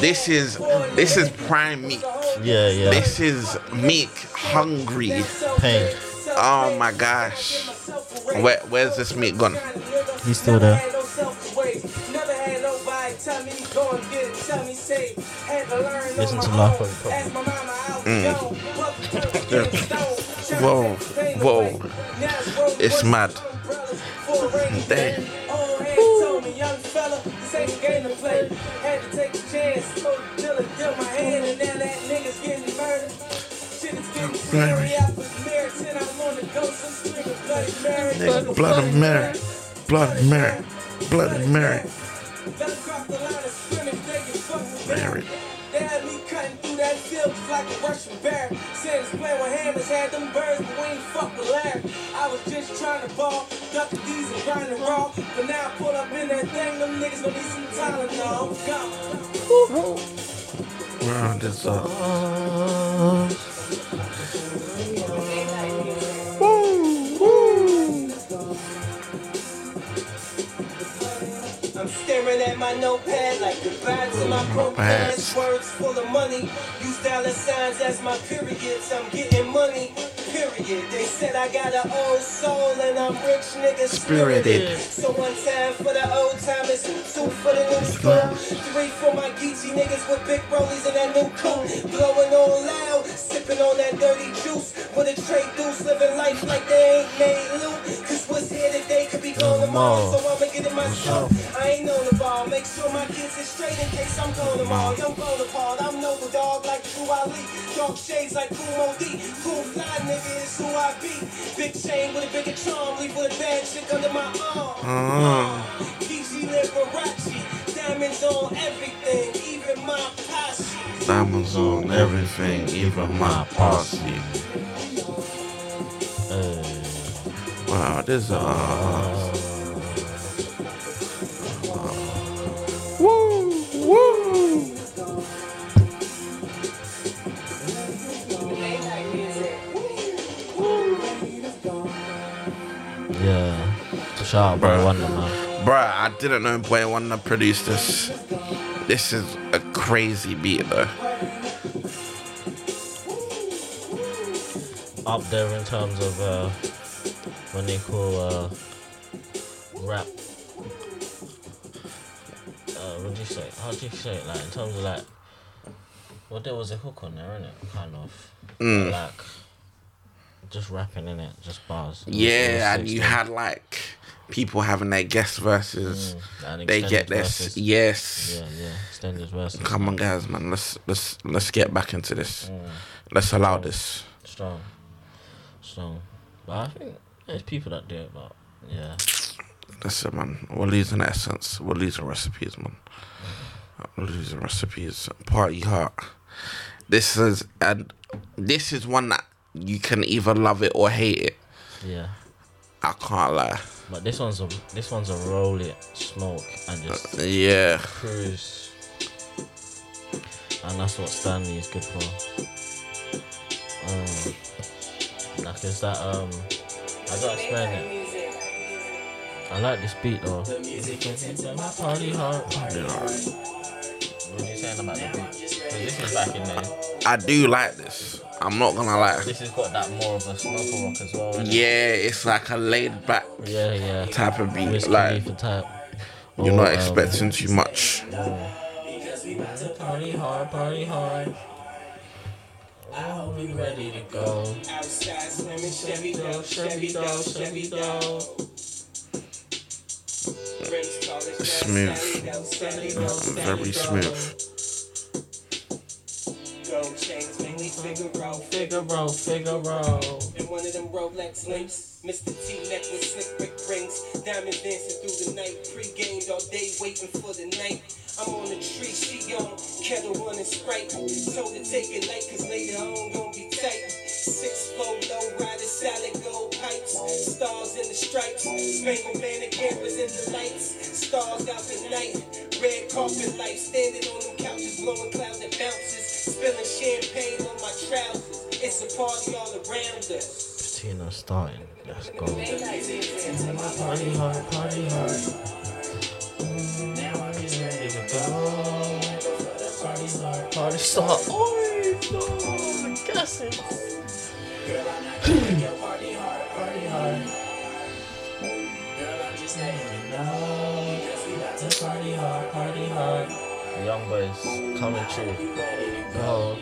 This is this is prime meat. Yeah, yeah. This is meek, hungry. Pain. Oh my gosh. Where, where's this meat gone? He's still there. Listen to on Mm. Whoa, whoa. It's mad. Damn. Nigga, Blood of Mary. Blood of Mary. Blood of Mary. Mary. Like a Russian bear. Said it's playing with hammers, had them birds, but we ain't fuck with Larry. I was just trying to ball, ducking these and grinding raw. But now I pull up in that thing, them niggas gonna need some Tylenol. Go. Round this up. Staring at my notepad like the birds in my pro Notepads. Words full of money. Use dollar signs as my periods. I'm getting money. Period. They said I got an old soul and I'm rich nigga Spirited. So one time for the old timers, two for the new school, three for my geeky niggas with big rollies and that new coupe. Blowing on loud, sipping on that dirty juice. With a trade deuce, living life like they ain't made loot. Cause what's here today could be gone tomorrow. So I'ma get it myself. I ain't on the ball. Make sure my kids is straight in case I'm gone tomorrow. Young Bonaparte, I'm noble dog like True Ali. Dark shades like Kool Moe Dee. Cool fly nigga is who I be. Big chain with a bigger charm. Leave with a bad chick under my arm. Uh-huh. Kiki Liberace. Diamonds on everything, even my posse. Diamonds on everything, even my posse. Uh. Wow, this uh, uh, woo woo. Shout out, bro. Wonder man. Bruh, I didn't know Boy Wonder produced this. This is a crazy beat though. Up there in terms of uh, when they call uh, rap. Uh, what do you say? How do you say it? Like in terms of like, well, there was a hook on there, innit? Kind of. Like, just rapping in it, just bars. It it Yeah, and you had like people having their guest verses. Mm, They get this. Yes. Yeah, yeah. Extended verses. Come on, guys, man. Let's let's let's get back into this. Mm. Let's allow this. Strong. Strong. But I think there's people that do it, but yeah. Listen, man. We're losing essence. We're losing recipes, man. We're losing recipes. Party heart. This is and this is one that you can either love it or hate it. Yeah. I can't lie. But this one's a this one's a roll it, smoke and just Yeah. cruise. And that's what Stalley is good for. Um, like is that um I don't explain it. I like this beat though. My party hard. What are you saying about the beat? 'Cause this is back in there. I do like this. I'm not gonna lie. This has got that more of a smoker rock as well. Yeah, it's like a laid back Yeah, yeah. type of beat. Whiskey Like type. you're Or, not um, expecting too much. Party hard, party hard. Oh, we ready to go. Outside swimming, Chevy dough, Chevy dough, Chevy dough. Smooth. Very smooth. Gold chains make me Figaro. Figaro, Figaro. And one of them Rolex links. Mr. T necklace, slick brick rings. Diamonds dancing through the night. Pre-gamed all day, waiting for the night. I'm on the tree, she on kettle running sprite. Told her take it light, cause later on gonna be tight. Six flow low rider, salad gold pipes. Stars in the stripes. Spangled banner cameras in the lights. Stars out the night. Red carpet lights. Standing on them couches, blowing clouds and bounces. Spilling champagne on my trousers. It's a party all around us. Tina starting. Let's go. Party hard, party hard. Mm, ready to go. Party hard, party start. Oh, no, the gassing. Party hard. Party hard, party hard. Young boys coming true. Go.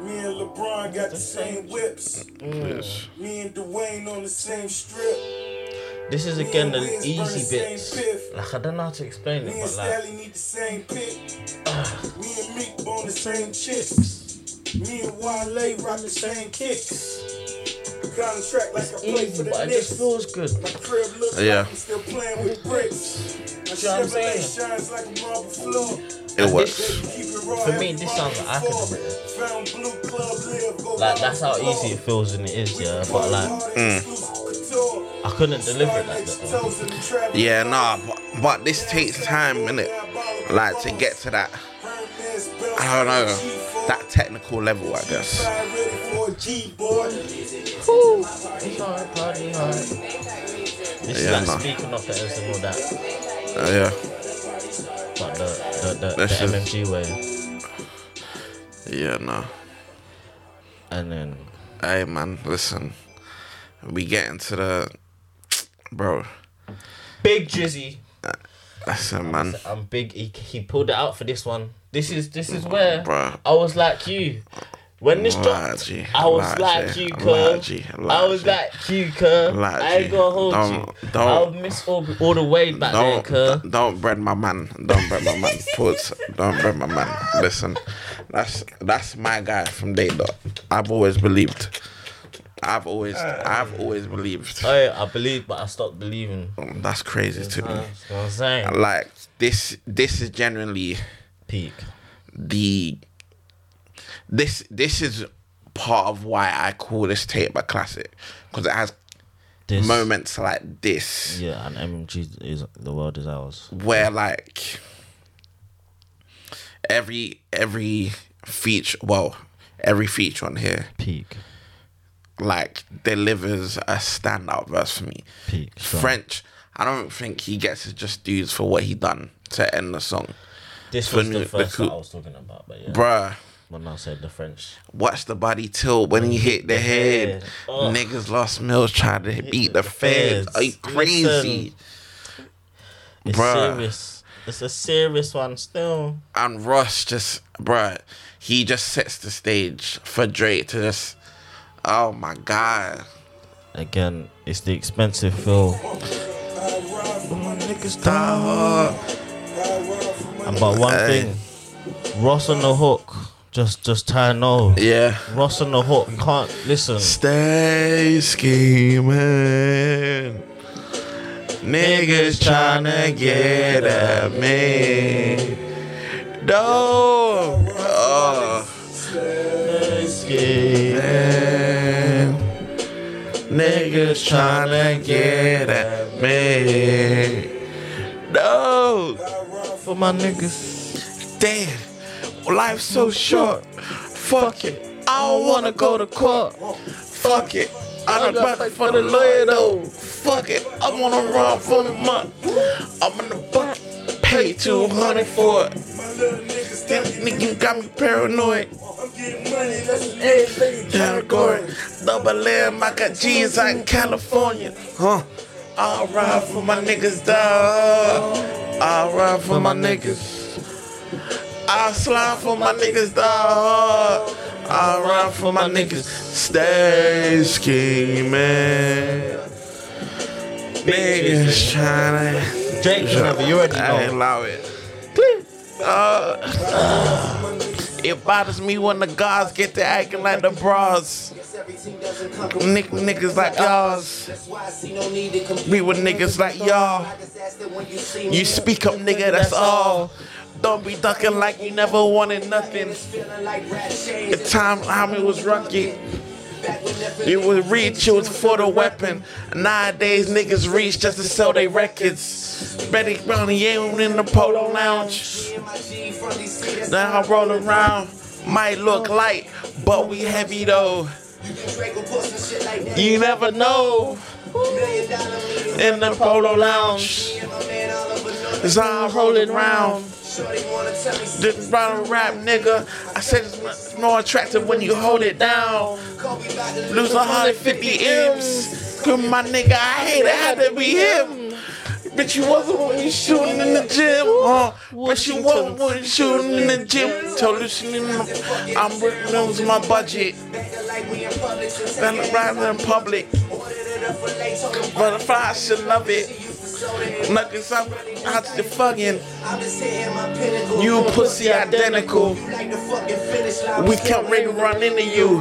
Me and LeBron got the same whips. Yes. Me and Dwyane on the same strip. This is again the easy bits. Like I don't know how to explain Me it, but like Stalley need the same pick. Ah. Me and Meek on the same chicks. Me and Wale rock the same kicks. Contract like I play for easy, but it just feels good. My crib looks Yeah. like I'm still playing with bricks. My See what I'm saying? shines like a marble floor. It works. Keep For me, this sounds like I could ball have written. Found blue club live, go Like that's how easy it feels and it is, yeah. But like I couldn't deliver it like that. though. Yeah, nah, but, but this takes time, innit? Like to get to that, I don't know, that technical level, I guess. Party hard, party hard. This is Yeah, like nah. speaking of it and all that, Uh, yeah, but the the the, the That's just- MMG way, yeah, no. and then Hey man, listen. We get into the bro. Big Drizzy. Listen, man. I'm big. He, he pulled it out for this one. This is this is where Bruh. I was like you. When this dropped, G. I was like you, cuz. I was like you, cuz. I ain't gonna hold Don't- you. don't- I'll miss all, all the way back there, Don't, cuz. don't bread my man. Don't bread my man. Put don't bread my man. Listen, that's that's my guy from day dot. I've always believed. I've always I've always believed. Oh, I, I believe, but I stopped believing. Mm, that's crazy to me. That's what I'm saying. Like this this is genuinely Peak. the this this is part of why I call this tape a classic because it has This, moments like this Yeah, and MMG is the world is ours. where like every every feature well every feature on here Peak. like delivers a standout verse for me Peak. strong. french i don't think he gets his just dues for what he done to end the song This for was me, the the first coup- that I was talking about, but yeah. bruh When I said the French. Watch the body tilt when he hit the head. Oh. Niggas lost mills trying to beat the feds. Are you crazy? It's Bruh. serious. It's a serious one still. And Ross just, bruh, he just sets the stage for Drake to just, oh my God. Again, it's the expensive feel. Niggas die hard. And but one thing, Ross on the hook, just just tie no. Yeah. Ross on the hook can't listen. Stay scheming. Niggas tryna get at me. No. Oh. Man. Niggas tryna get at me. No. For my niggas. Damn. Life's so short. Fuck it. I don't wanna go to court. Fuck it. I don't got to for the lawyer though. Fuck it. I wanna run for the month. I'm in the bucket. Pay 200 for it. Damn, nigga got me paranoid. Category. Double M, I got G's out in California. Huh? I'll ride for my niggas, dog. I'll ride for my niggas. I'll slide for my niggas, dog. I'll ride for my niggas. Stay scheming. Niggas tryna. Drake whenever you already I ain't know. allow it. Uh, it bothers me when the guys get to acting like the bras. Nick, niggas like y'all's. We with niggas like y'all. You speak up, nigga, that's all. Don't be ducking like you never wanted nothing. The time Army was rocky. You was reach, it was for the weapon. Nowadays, niggas reach just to sell their records. Betty Brownie ain't in the polo lounge. Now I roll around, might look light, but we heavy though. You never know. In the polo lounge, how I'm rolling around. Run a rap, nigga. I said it's more attractive when you hold it down. Lose 150 M's. Cause my nigga, I hate it, had to be him. Bitch, you wasn't when you shooting in the gym, huh? Bitch, you wasn't when you shooting in the gym. Told Lucian, I'm losing my budget. Then riding in public. Butterfly should love it. Nuggets up out the fucking. You pussy identical. We can't really run into you.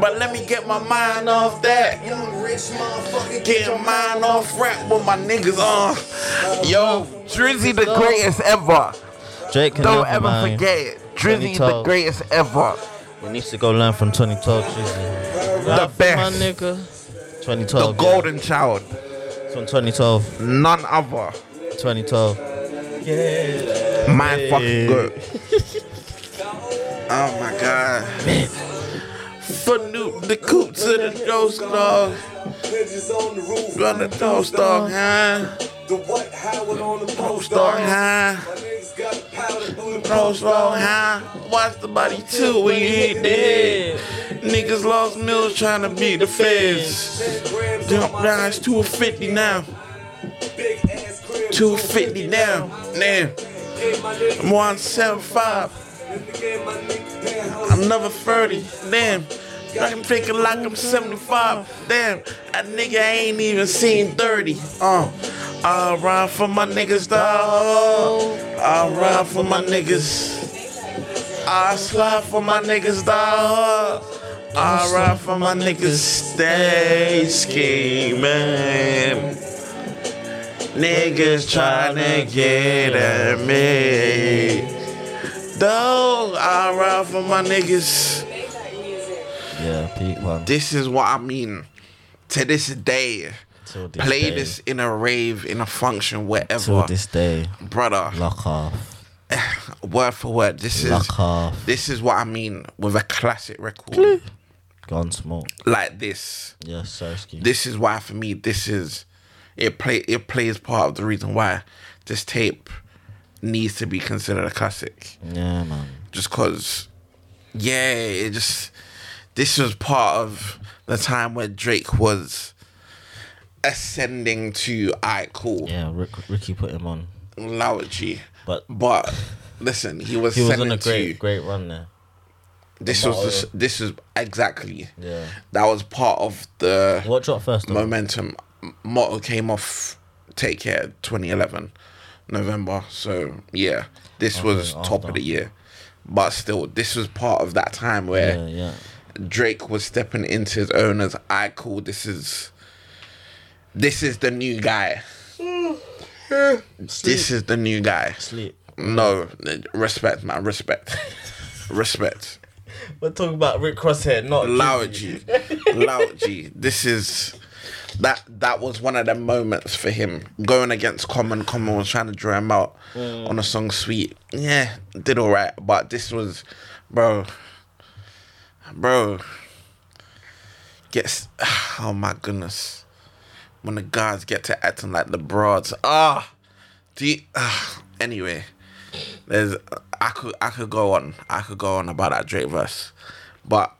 But let me get my mind off that. Get your mind off rap with my niggas on. Yo, Drizzy the greatest ever. Drake can Don't never, ever man. forget it. Drizzy the greatest ever. We need to go learn from 2012 Drizzy. The for My best. nigga. The 2012. yeah. golden child. From 2012. None other. 2012. Yeah. My fucking good. oh my god. For new the coop to the ghost dog. Run the ghost dog, huh? Ghost dog, huh? Ghost dog, huh? Watch the body too when you hit the head. Niggas lost mills trying to beat the feds. Jump down, it's 250 now. 250 now. Now. I'm 175. Another 30. Damn. I'm thinking like I'm 75. Damn. a nigga ain't even seen 30. Uh. I ride for my niggas, dog. I ride for my niggas. I slide for my niggas, dog. I ride for my niggas. Stay scheming. Niggas tryna get at me. Dog, I ride for my niggas. Yeah, peak one. This is what I mean. To this day, Till this play day. this in a rave, in a function, Till wherever, this day. brother. Lock off. Word for word, this is Lock off. this is what I mean with a classic record Gone smoke. like this. Yes, Sersky. This is why for me, this is it play it plays part of the reason why this tape needs to be considered a classic. Yeah, man. just cause yeah it just this was part of the time where drake was ascending to alright cool Yeah, Rick, Ricky put him on. Loudgy. But but listen he was he was on a to great, great run there. this was the, s- this is exactly Yeah. that was part of the What dropped first? Momentum motto came off take care 2011 november so yeah this was top after. of the year but still this was part of that time where Yeah, yeah. Drake was stepping into his own as I cool. This is this is the new guy. This is the new guy. Sleep. No, respect, man, respect, respect. We're talking about Rick Crosshair, not Loud G, loud G. This is that that was one of the moments for him going against Common. Common was trying to draw him out on a song "Sweet." Yeah, did all right, but this was, bro, bro. Gets oh my goodness, when the guys get to acting like the broads. Ah, do you, ah, anyway. There's I could I could go on I could go on about that Drake verse, but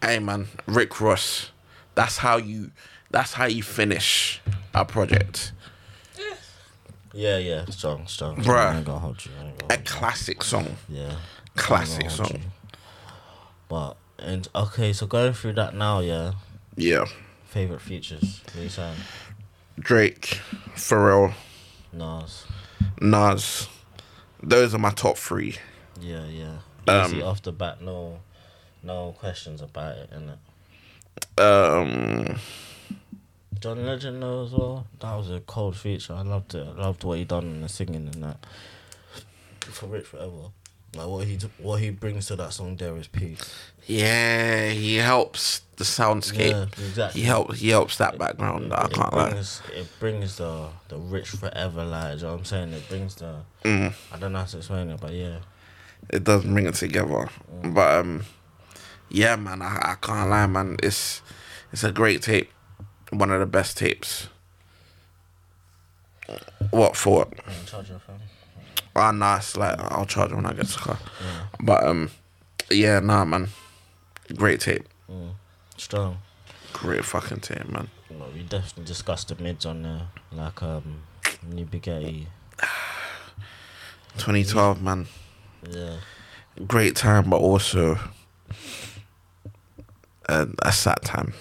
hey man, Rick Ross, that's how you that's how you finish a project. Yeah, yeah. Strong, strong. Bruh. I ain't gonna hold you. I ain't gonna A classic song, Yeah. classic I ain't gonna song. But and okay, so going through that now, yeah. Yeah, Favorite features. What you saying? Drake, Pharrell, Nas. Nas. Those are my top three. Yeah, yeah. Um, off the bat, no, no questions about it, innit? Um, John Legend though as well. That was a cold feature. I loved it. I loved what he done in the singing and that. For Rich Forever. Like what he what he brings to that song there is peace. yeah, he helps the soundscape. Yeah, exactly. He helps. He helps that background. I can't lie. brings it brings the the rich forever like you know what I'm saying? It brings the Mm. I don't know how to explain it, but yeah. it does bring it together. But um, yeah, man, I, I can't lie, man. It's it's a great tape, one of the best tapes. What for? What? I'm in charge of him. Ah, nah, it's like I'll charge when I get to the car. But um, yeah, nah, man, great tape, Strong. great fucking tape, man. Well, we definitely discussed the mids on there. Like um New Bugatti. 2012, man, Yeah. great time, but also a, a sad time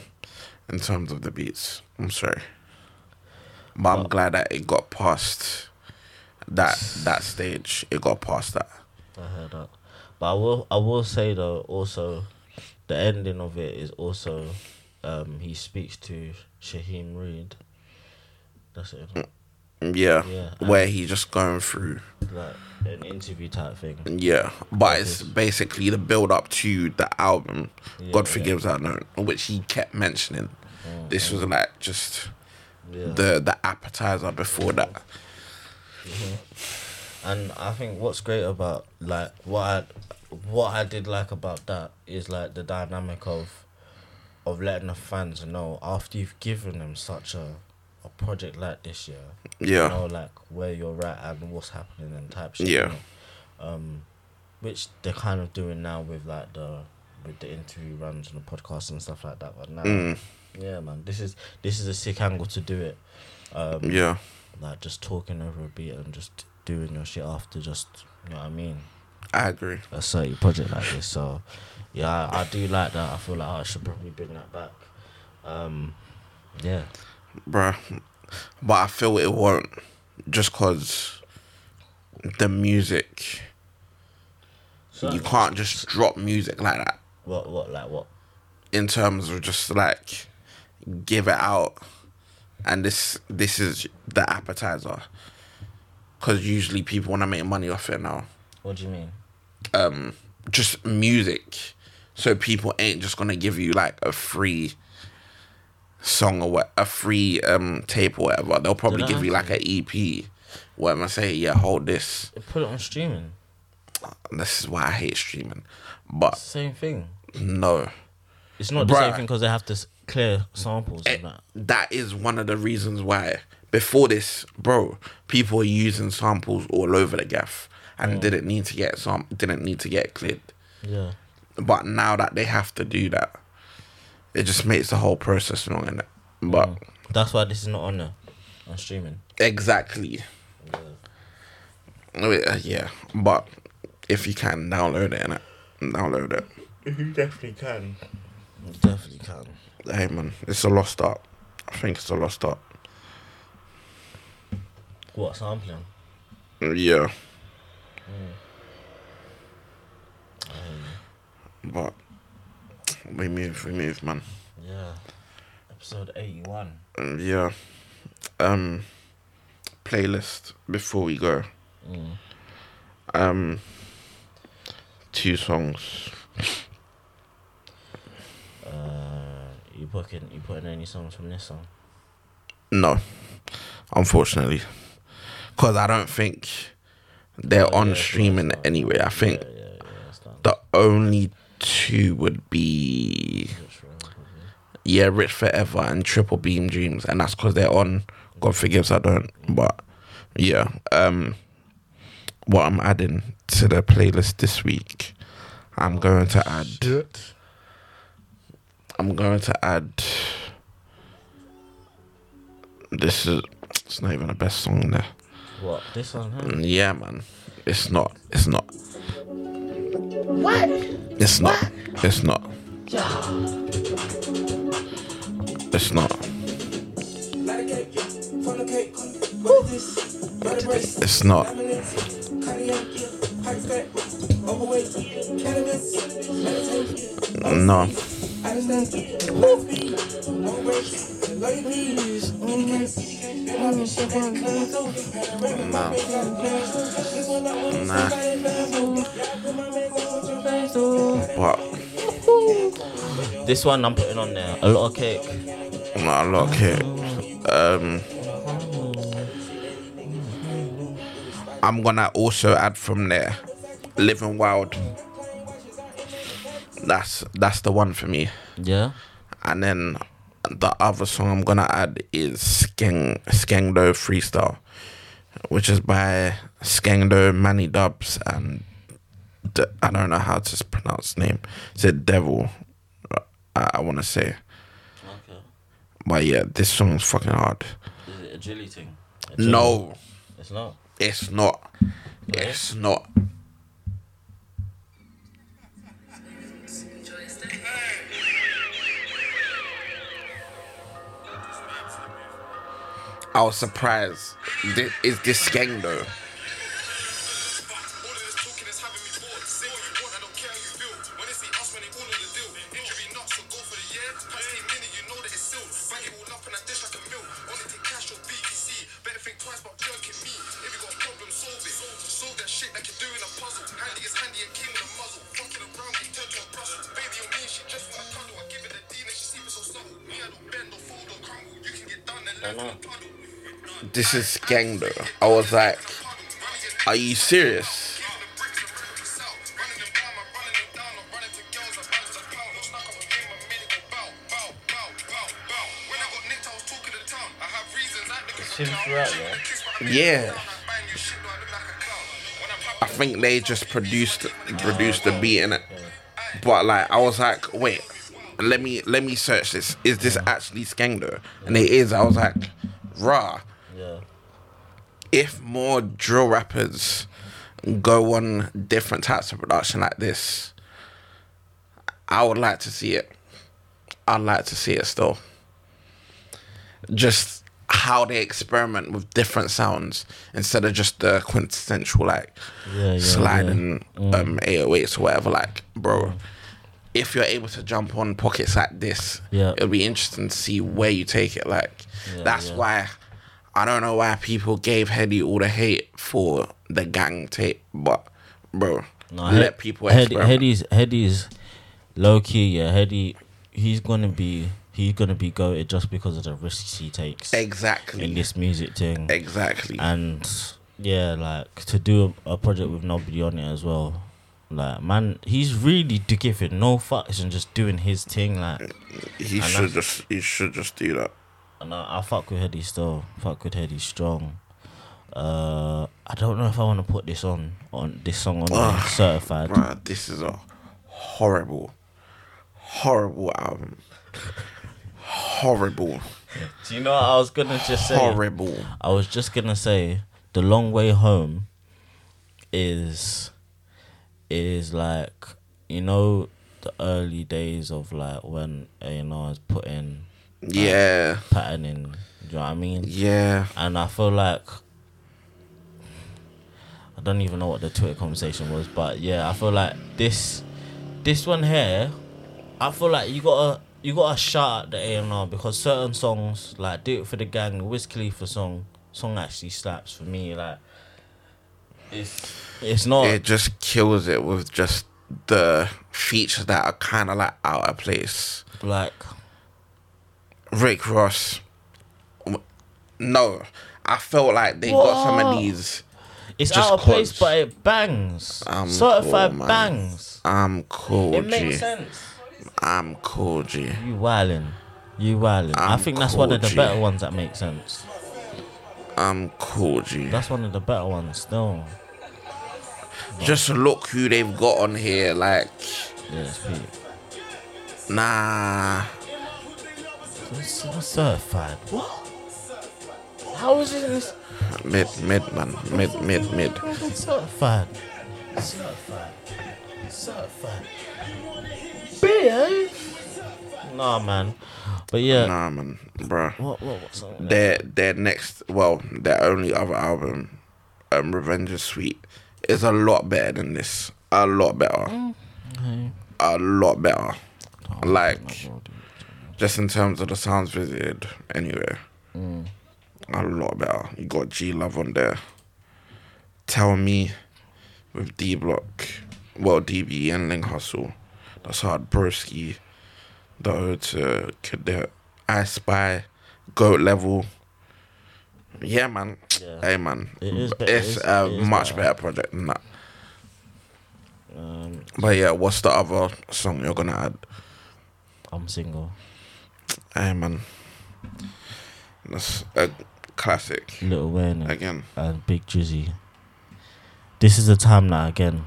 in terms of the beats. I'm sorry, but I'm glad that it got past that that stage. It got past that. I heard that. But I will I will say though also the ending of it is also um he speaks to Shaheem Reid. That's it. Yeah, Yeah, where he's just going through. Like an interview type thing. Yeah, but it's basically the build up to the album. Yeah, God yeah. forgives our known, which he kept mentioning. Oh, this was like just Yeah. the the appetizer before that. Mm-hmm. And I think what's great about like what I what I did like about that is like the dynamic of of letting the fans know after you've given them such a project like this year. Yeah. You know, like where you're at and what's happening and type shit. Yeah. you know. Um which they're kind of doing now with like the with the interview runs and the podcast and stuff like that. But now, Mm. yeah, man, this is this is a sick angle to do it. Um, Yeah. like just talking over a beat and just doing your shit after. Just you know what I mean. I agree. A certain project like this, so yeah, I, I do like that. I feel like I should probably bring that back. Um, yeah, bruh. But I feel it won't, just cause the music. so You can't just drop music like that. what what like what In terms of just like give it out, and this this is the appetizer. Cause usually people want to make money off it now. what do you mean? Um, just music, so people ain't just gonna give you like a free song or what a free um tape or whatever. They'll probably give you like an EP. What am I saying? yeah, hold this. They put it on streaming. This is why I hate streaming. But Same thing. no, It's not the same thing because they have to clear samples Eh, and that. that is one of the reasons why. Before this, bro, people were using samples all over the gaff and didn't need to get some didn't need to get cleared. Yeah. But now that they have to do that, it just makes the whole process long in it. But mm. That's why this is not on there on streaming. exactly, Oh, yeah, yeah. But if you can download it, innit? download it. You definitely can. You definitely can. Hey man, it's a lost art. I think it's a lost art. What sampling? Yeah. Mm. But we move, we move, man. Yeah. Episode eighty-one. Um, yeah. Um, playlist before we go. Um, two songs. Uh, you booking? You putting any songs from this song? No, unfortunately, because I don't think they're Oh, on yeah, streaming anyway. I think yeah, yeah. The only two would be Which one, probably? yeah, Rich Forever and Triple Beam Dreams, and that's because they're on. God forgives I don't, but yeah. Um, what I'm adding to the playlist this week, I'm going to add. I'm going to add. This is. It's not even the best song there. What? This one? Huh? Yeah, man. It's not. It's not. What? It's not. It's not. It's not. It's not. No. Nah. But This one I'm putting on there. A lot of cake. not a lot here. Um, I'm gonna also add from there, Living Wild. That's that's the one for me. Yeah. And then the other song I'm gonna add is Skeng Skengdo Freestyle, which is by Skengdo, Manny Dubs, and I don't know how to pronounce his name. It's a Devil. I, I want to say, Okay. but yeah, this song's fucking hard. Is it a Jilly thing? No, It's not. it's not. It's not. I was surprised. Is this Skeng though? This is Skeng. I was like, are you serious? Yeah. I think they just produced produced the beat in it. But like I was like, wait, let me let me search this. Is this actually Skengdo? And it is. I was like, rah. Yeah. If more drill rappers go on different types of production like this, I would like to see it. I'd like to see it still. Just how they experiment with different sounds instead of just the quintessential like Yeah, yeah, sliding yeah. Mm. um 808s or whatever. Like, bro, if you're able to jump on pockets like this, Yeah. it'll be interesting to see where you take it. Like, that's why I don't know why people gave Headie all the hate for the gang tape, but bro, No, let Hed- people experiment. Headie's Headie's low key. Yeah, Hedy. He's gonna be he's gonna be goated just because of the risks he takes exactly, in this music thing. exactly. And yeah, like to do a, a project with nobody on it as well. Like man, he's really giving no fucks and just doing his thing. Like, he should just he should just do that. And I, fuck with Headie still. Fuck with Headie strong. Uh, I don't know if I want to put this on on this song on Ugh, certified. Bruh, this is a horrible, horrible album. horrible, Do you know what I was gonna just say? horrible. I was just gonna say the long way home is is like you know the early days of like when A and R is putting Yeah, pattern in. Do you know what I mean? yeah. And I feel like I don't even know what the Twitter conversation was, but yeah, I feel like this this one here, I feel like you gotta you gotta shout at the A and R because certain songs like "Do It for the Gang," the Wiz Khalifa song, song actually slaps for me. Like it's it's not It just kills it with just the features that are kind of like out of place. like Rick Ross. No, I felt like they got some of these. it's Just out of place, cause. but it bangs. I'm Certified cool, bangs. I'm cool, It G. makes sense. I'm cool, G. You wildin'. You wildin'. I I'm think that's one of the G. better ones that make sense. I'm cool, G. That's one of the better ones still. Just look who they've got on here. Like, Yeah, nah. It's it's certified. What? How is it in this? Mid, mid, man. Mid, mid, mid. It's certified. Certified. Certified. Beer? Nah, man. But yeah. Nah, man. Bruh. What, what, what's on? Their, their next, well, their only other album, um, Revenge is Sweet, is a lot better than this. A lot better. A lot better. Like, just in terms of the sounds visited, anyway. A lot better. You got G Love on there. Tell Me with D Block. Well, DB and Ling Hustle. That's hard. Broski. The Ode to Cadet. I Spy. Goat Level. Yeah, man. Yeah. Hey, man. It is be- it's it is- a it is much better. better project than that. Um, But yeah, what's the other song you're gonna add? I'm single. Hey, man. That's a classic. Little Wayne Again. and Big Drizzy. This is the time that again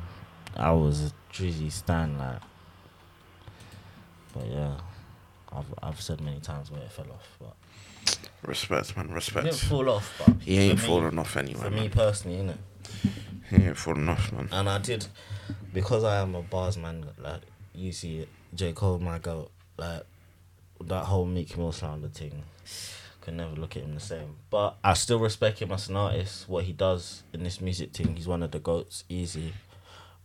I was a Drizzy stan like. But yeah, I've I've said many times where it fell off, but Respect, man. it didn't fall off. But He ain't for me- falling off anyway. For man. me personally, innit? He ain't falling off, man. And I did because I am a bars man. Like you see it, J Cole, my girl, like that whole Meek Mill slander thing. Could never look at him the same. But I still respect him as an artist. What he does in this music thing, he's one of the goats. Easy.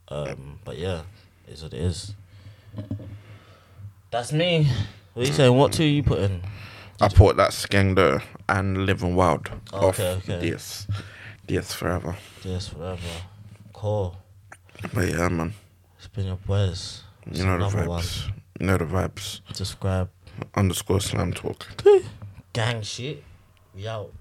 Um, but yeah, is what it is. That's me. What are you saying? What two you put in? I put that Skengdo and Living Wild Oh, off okay, okay. DS. DS forever. Yes, Forever. Cool. But yeah, man. It's been your boys. You know the another one. vibes. You know the vibes. Subscribe. Underscore slam talk. Gang shit. We out.